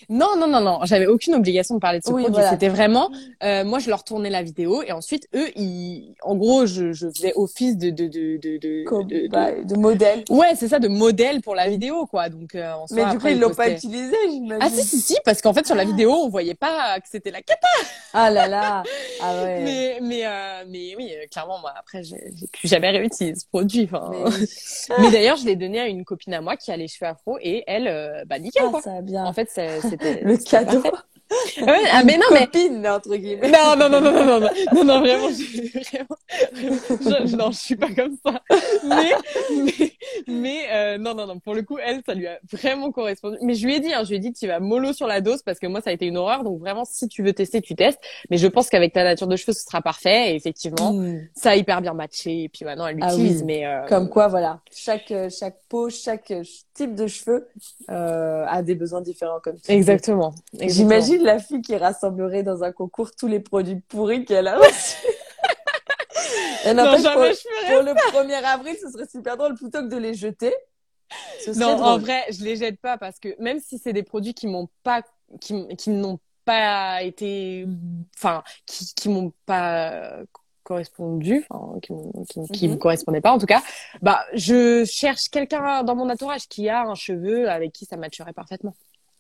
Non, non, non, non. J'avais aucune obligation de parler de ce Oui, produit. voilà. C'était vraiment, euh, moi, je leur tournais la vidéo et ensuite, eux, ils, en gros, je, je faisais office de, de, de, de, de, Comme, de- bah, de modèle. Ouais, c'est ça, de modèle pour la vidéo, quoi. Donc, euh, en soi, Mais du coup, ils l'ont pas utilisé, j'imagine. Ah si, si, si, parce qu'en fait, sur la vidéo, on voyait pas que c'était la cata. Ah là là. Ah ouais. [laughs] Mais, mais, euh, mais oui, euh, clairement, moi, après, j'ai plus jamais réutilisé ce produit. Enfin, [laughs] Mais d'ailleurs, je l'ai donné à une copine à moi qui a les cheveux afro et elle, euh, bah, nickel, Ah, quoi. ça a bien. En fait, c'est- c'était le cadeau. parfait. Ouais, ah, mais non, mais Copine, entre guillemets. non, non, non, non, non, non, non, non, non, vraiment, je, vraiment, je, non, je suis pas comme ça. Mais, mais, mais euh, non, non, non, pour le coup, elle, ça lui a vraiment correspondu. Mais je lui ai dit, hein, je lui ai dit, tu vas mollo sur la dose parce que moi, ça a été une horreur. Donc vraiment, si tu veux tester, tu testes. Mais je pense qu'avec ta nature de cheveux, ce sera parfait. Et effectivement, Hmm. ça a hyper bien matché. Et puis maintenant, elle Ah l'utilise. oui. Mais euh, Comme quoi, voilà, chaque, euh, chaque peau, chaque euh, type de cheveux euh, a des besoins différents, comme tu exactement. exactement. J'imagine [laughs] la fille qui rassemblerait dans un concours tous les produits pourris qu'elle a reçus. [laughs] Et Non, n'empêche, jamais pour, je pour le 1er avril, ce serait super drôle plutôt que de les jeter. Ce Non, drôle. en vrai, je les jette pas parce que même si c'est des produits qui m'ont pas, qui, qui n'ont pas été, enfin, qui, qui m'ont pas correspondu, qui, qui, qui Mhm. me correspondaient pas en tout cas, bah, je cherche quelqu'un dans mon entourage qui a un cheveu avec qui ça matcherait parfaitement.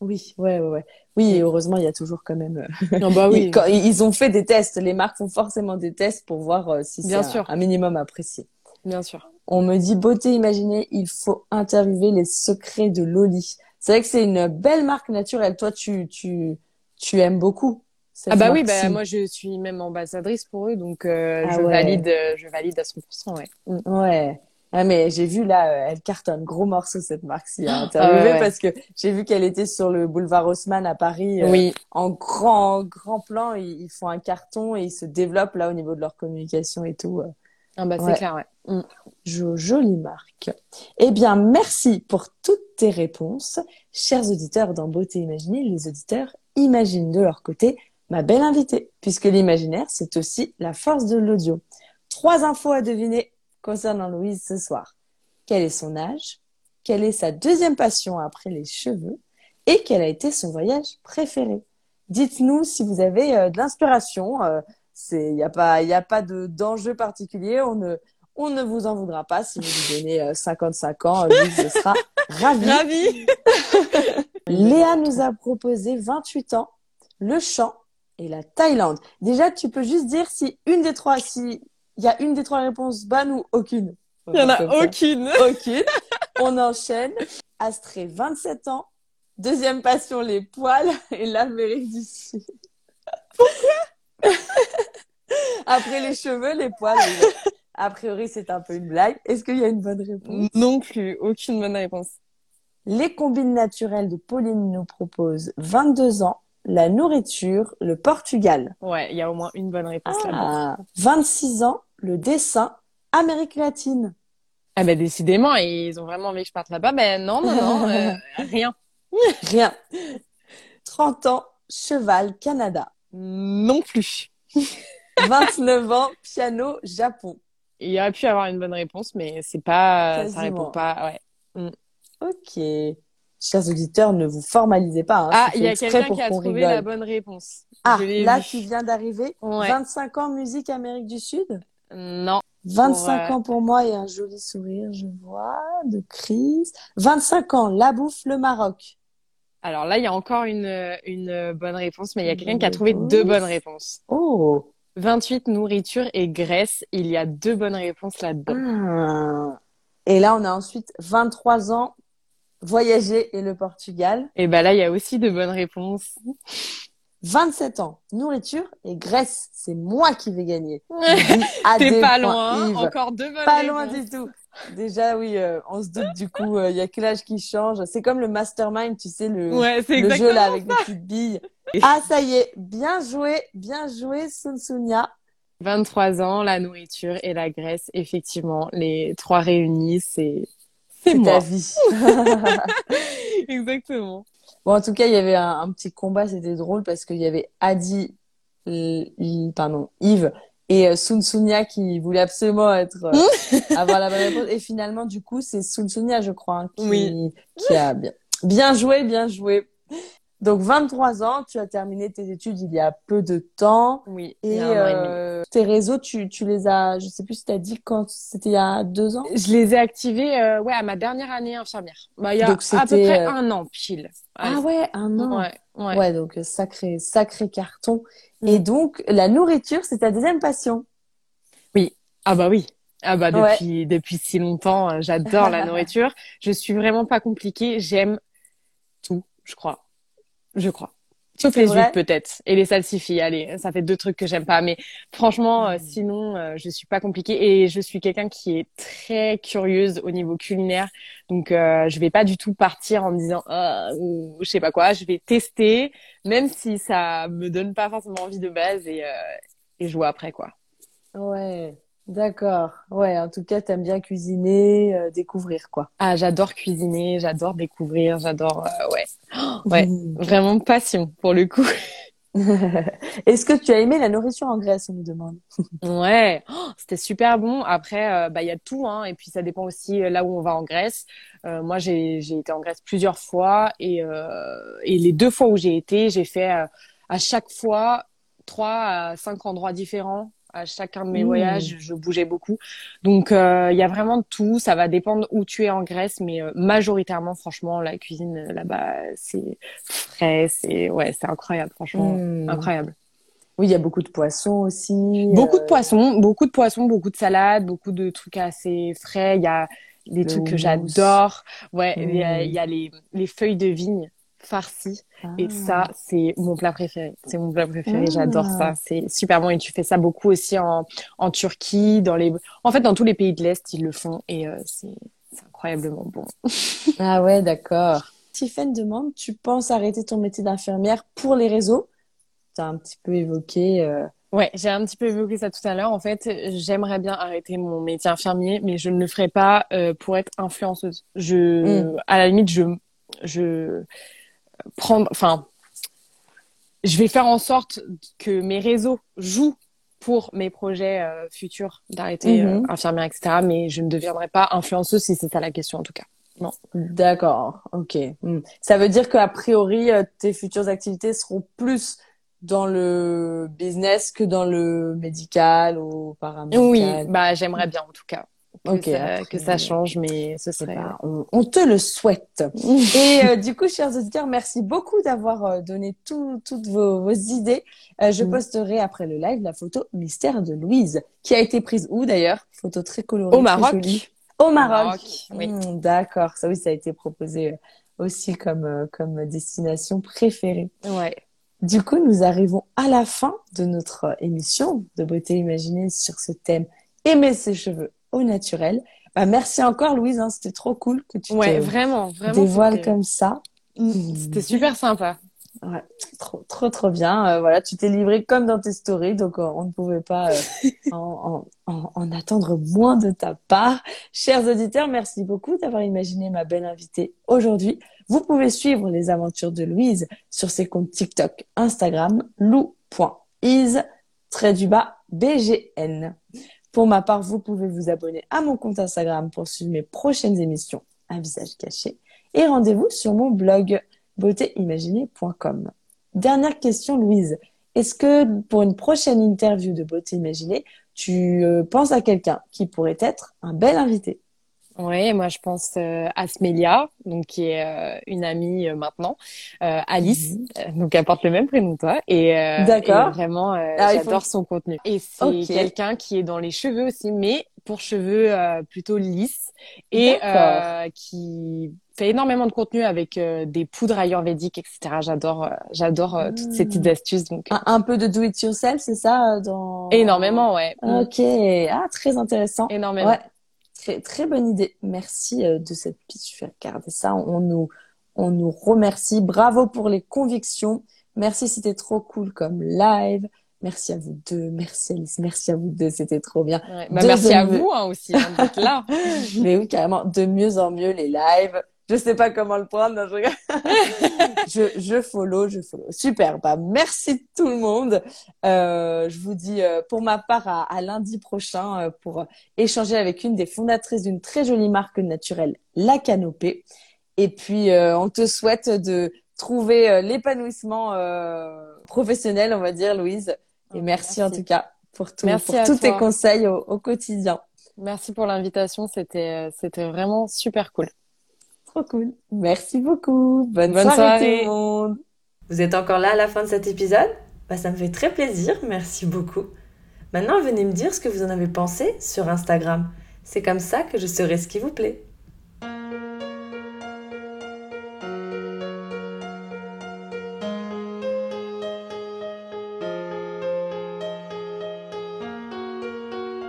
Oui, ouais, ouais, ouais. Oui, et heureusement, il y a toujours quand même. euh, Non, bah [laughs] ils, quand- ils ont fait des tests. Les marques font forcément des tests pour voir euh, si c'est un, un minimum apprécié. bien sûr. On me dit beauté imaginée, il faut interviewer les secrets de Loli. C'est vrai que c'est une belle marque naturelle. Toi, tu, tu, tu aimes beaucoup. cette Ah bah oui, bah moi je suis même ambassadrice pour eux, donc euh, Ah je ouais. valide, je valide à 100%, ouais. Ouais. Ah, mais j'ai vu là, euh, elle cartonne gros morceau cette marque-ci à interviewer Ah ouais, parce que j'ai vu qu'elle était sur le boulevard Haussmann à Paris euh, Oui, en grand grand plan. Ils, ils font un carton et ils se développent là au niveau de leur communication et tout. euh. ah bah c'est clair, ouais. Jo- jolie marque. Eh bien, merci pour toutes tes réponses. Chers auditeurs dans Beauté Imaginée, les auditeurs imaginent de leur côté ma belle invitée, puisque l'imaginaire, c'est aussi la force de l'audio. Trois infos à deviner concernant Louise ce soir. Quel est son âge? Quelle est sa deuxième passion après les cheveux? Et quel a été son voyage préféré? Dites-nous si vous avez euh, de l'inspiration. euh, il n'y a pas, il y a pas de d'enjeu particulier. On ne, on ne vous en voudra pas si vous lui donnez euh, 55 ans. Lui, ce sera [laughs] ravi. Ravi. [laughs] Léa nous a proposé 28 ans, le chant et la Thaïlande. Déjà, tu peux juste dire si une des trois, si il y a une des trois réponses bonne ou aucune? Il y en a aucune. Aucune. [laughs] On enchaîne. Astrée, 27 ans. Deuxième passion, les poils [laughs] et l'Amérique du Sud. Pourquoi? [laughs] Après les cheveux, les poils. oui. A priori, c'est un peu une blague. Est-ce qu'il y a une bonne réponse? Non plus, aucune bonne réponse. Les combines naturelles de Pauline nous propose 22 ans, la nourriture, le Portugal. Ouais, il y a au moins une bonne réponse. Ah, 26 ans, le dessin, Amérique latine. Ah bah décidément, ils ont vraiment envie que je parte là-bas. Ben non, non, non, euh, [laughs] rien. Rien. 30 ans, cheval, Canada. Non plus. [laughs] 29 ans, piano, Japon. Il y aurait pu avoir une bonne réponse, mais c'est pas, ça Quasiment. répond pas. Ouais. Ok. Chers auditeurs, ne vous formalisez pas. hein, Ah, il y a quelqu'un qui a trouvé rigole. la bonne réponse. Ah, là, vu. tu viens d'arriver. Ouais. 25 ans, musique Amérique du Sud? Non. 25 Pour, euh, ans pour moi et un joli sourire, je vois, de crise. 25 ans, la bouffe, le Maroc. Alors là, il y a encore une, une bonne réponse, mais il y a quelqu'un qui a trouvé réponse. deux bonnes réponses. Oh. 28, nourriture et graisse. Il y a deux bonnes réponses là-dedans. Ah. Et là, on a ensuite 23 ans, voyager et le Portugal. Et ben là, il y a aussi deux bonnes réponses. 27 ans, nourriture et Grèce. C'est moi qui vais gagner. [laughs] T'es pas loin. Yves. Encore deux bonnes Pas réponses. loin du tout. Déjà, oui, euh, on se doute du coup, euh, il y a que l'âge qui change. C'est comme le mastermind, tu sais, le, Ouais, le jeu là avec les petites billes. Ah, ça y est, bien joué, bien joué, Sun Sunya. 23 ans, la nourriture et la graisse, effectivement, les trois réunis, c'est c'est ta vie. [laughs] Exactement. Bon, en tout cas, il y avait un, un petit combat, c'était drôle parce qu'il y avait Adi, l- l- pardon, Yves et euh, Sun Sunya qui voulaient absolument être euh, [laughs] avoir la bonne réponse. Et finalement, du coup, c'est Sun Sunya, je crois, hein, qui, Oui. qui a bien, bien joué, bien joué. Donc 23 ans, tu as terminé tes études il y a peu de temps. Oui. Et, euh, tes réseaux, tu, tu les as, je sais plus si tu as dit quand c'était il y a deux ans? Je les ai activés euh, ouais, à ma dernière année infirmière. Bah, il y a à peu près un an pile. Ah ouais, un an. Ouais, ouais. ouais donc sacré, sacré carton. Et donc la nourriture, c'est ta deuxième passion? Oui. Ah bah oui. Ah bah depuis depuis si longtemps, euh, j'adore la [laughs] nourriture. Je suis vraiment pas compliquée. J'aime tout, je crois. Je crois. Sauf les huîtres peut-être et les salsifis. Allez, ça fait deux trucs que j'aime pas, mais franchement, euh, sinon, euh, je suis pas compliquée et je suis quelqu'un qui est très curieuse au niveau culinaire. Donc, euh, je vais pas du tout partir en me disant ah, ou je sais pas quoi. Je vais tester, même si ça me donne pas forcément envie de base et et je vois après quoi. Ouais. D'accord. Ouais, en tout cas, t'aimes bien cuisiner, euh, découvrir quoi. Ah, j'adore cuisiner, j'adore découvrir, j'adore euh, ouais. [gasps] ouais, mmh. vraiment passion pour le coup. [laughs] [laughs] Est-ce que tu as aimé la nourriture en Grèce, on me demande [laughs] Ouais, oh, c'était super bon. Après, euh, bah il y a tout, hein, et puis ça dépend aussi là où on va en Grèce. moi, j'ai j'ai été en Grèce plusieurs fois et et les deux fois où j'ai été, j'ai fait à chaque fois trois à cinq endroits différents à chacun de mes mmh. voyages, je bougeais beaucoup. Donc euh, il y a vraiment de tout. Ça va dépendre où tu es en Grèce, mais euh, majoritairement, franchement, la cuisine euh, là-bas, c'est frais, c'est ouais, c'est incroyable, franchement, mmh. incroyable. Oui, il y a beaucoup de poissons aussi. Beaucoup de poissons, beaucoup de poissons, beaucoup de salades, beaucoup de trucs assez frais. Il y a des trucs que j'adore. Ouais, il y a, y a les, les feuilles de vigne farci. Et ça, ah. c'est mon plat préféré. C'est mon plat préféré. J'adore ça. Ah. C'est super bon. Et tu fais ça beaucoup aussi en, en Turquie, dans les, en fait, dans tous les pays de l'Est, ils le font. Et euh, c'est incroyablement bon. [laughs] ah ouais, d'accord. Tiffen demande, tu penses arrêter ton métier d'infirmière pour les réseaux? Tu as un petit peu évoqué. Euh... Ouais, j'ai un petit peu évoqué ça tout à l'heure. En fait, j'aimerais bien arrêter mon métier infirmier, mais je ne le ferai pas euh, pour être influenceuse. Je, mm. à la limite, je, je, prendre, enfin, je vais faire en sorte que mes réseaux jouent pour mes projets euh, futurs d'arrêter euh, mhm. infirmière, etc. Mais je ne deviendrai pas influenceuse si c'est ça la question en tout cas. Non. D'accord. Ok. Hmm. Ça veut dire qu'a priori euh, tes futures activités seront plus dans le business que dans le médical ou paramédical? Oui. Bah j'aimerais bien en tout cas que, ça, que ça change, mais ce serait. on, te le souhaite. [laughs] et euh, [laughs] du coup, chers auditeurs, merci beaucoup d'avoir euh, donné toutes vos, vos idées. Euh, je mm. posterai après le live la photo mystère de Louise, qui a été prise où d'ailleurs? Photo très colorée. Au Maroc. Au Maroc. oui. Mm, d'accord. Ça oui, ça a été proposé aussi comme comme destination préférée. Ouais. Du coup, nous arrivons à la fin de notre émission de beauté imaginée sur ce thème aimer ses cheveux au naturel. Bah, merci encore Louise, hein, c'était trop cool que tu ouais, vraiment, vraiment, dévoiles comme ça. Mm. C'était super sympa. Ouais, trop, trop, trop bien. Euh, voilà, tu t'es livré comme dans tes stories, donc euh, on ne pouvait pas euh, [laughs] en, en, en, attendre moins de ta part. Chers auditeurs, merci beaucoup d'avoir imaginé ma belle invitée aujourd'hui. Vous pouvez suivre les aventures de Louise sur ses comptes TikTok, Instagram, lou.is, trait du bas, BGN. Pour ma part, vous pouvez vous abonner à mon compte Instagram pour suivre mes prochaines émissions Un visage caché. Et rendez-vous sur mon blog beautéimaginée.com. Dernière question, Louise. Est-ce que pour une prochaine interview de Beauté Imaginée, tu euh, penses à quelqu'un qui pourrait être un bel invité? Oui, moi je pense euh, à Smelia, donc qui est euh, une amie euh, maintenant, Alice, mhm. donc elle porte le même prénom que toi, et, D'accord. vraiment ah, j'adore son contenu. Et c'est quelqu'un qui est dans les cheveux aussi, mais pour cheveux plutôt lisses et qui fait énormément de contenu avec des poudres ayurvédiques, etc. J'adore, j'adore toutes ces petites hmm. astuces. Donc un, peu de do it yourself, c'est ça dans énormément, ouais. Ok, ah très intéressant. Énormément. Ouais. Très, très bonne idée. Merci euh, de cette pitch. Je vais regarder ça. On nous, on nous remercie. Bravo pour les convictions. Merci, c'était trop cool comme live. Merci à vous deux. Merci Alice. Merci à vous deux. C'était trop bien. Bah, merci à vous hein, aussi hein, d'être là. [laughs] Mais oui, carrément. De mieux en mieux les lives je sais pas comment le prendre. [laughs] je, je, follow, je follow. Super. Bah, merci tout le monde. Euh, je vous dis euh, pour ma part à, à lundi prochain euh, pour échanger avec une des fondatrices d'une très jolie marque naturelle, La Canopée. Et puis, euh, on te souhaite de trouver l'épanouissement professionnel, on va dire, Louise. Et merci, en tout cas pour, tout, pour tous tes conseils au, quotidien. Merci pour l'invitation, c'était c'était vraiment super cool. Trop cool. Merci beaucoup. Bonne, soirée, tout le monde. Vous êtes encore là à la fin de cet épisode? Bah, Ça me fait très plaisir, merci beaucoup. Maintenant, venez me dire ce que vous en avez pensé sur Instagram. C'est comme ça que je saurai ce qui vous plaît.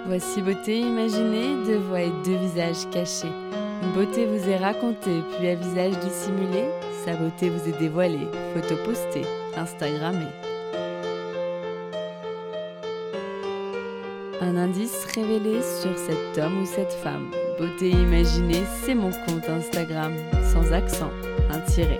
Voici beauté imaginée, deux voix et deux visages cachés. Beauté vous est racontée, puis à visage dissimulé, sa beauté vous est dévoilée, photo postée, Instagrammée. Un indice révélé sur cet homme ou cette femme. Beauté imaginée, c'est mon compte Instagram, sans accent, un tiré.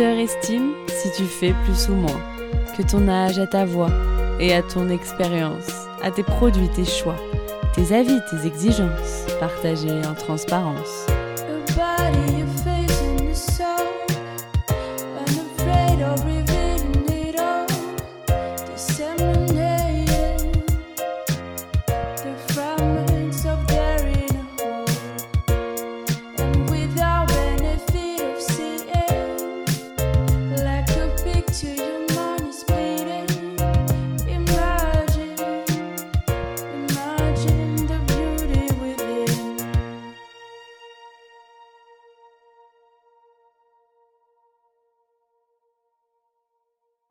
Estiment si tu fais plus ou moins, que ton âge à ta voix et à ton expérience, à tes produits, tes choix, tes avis, tes exigences, partagés en transparence.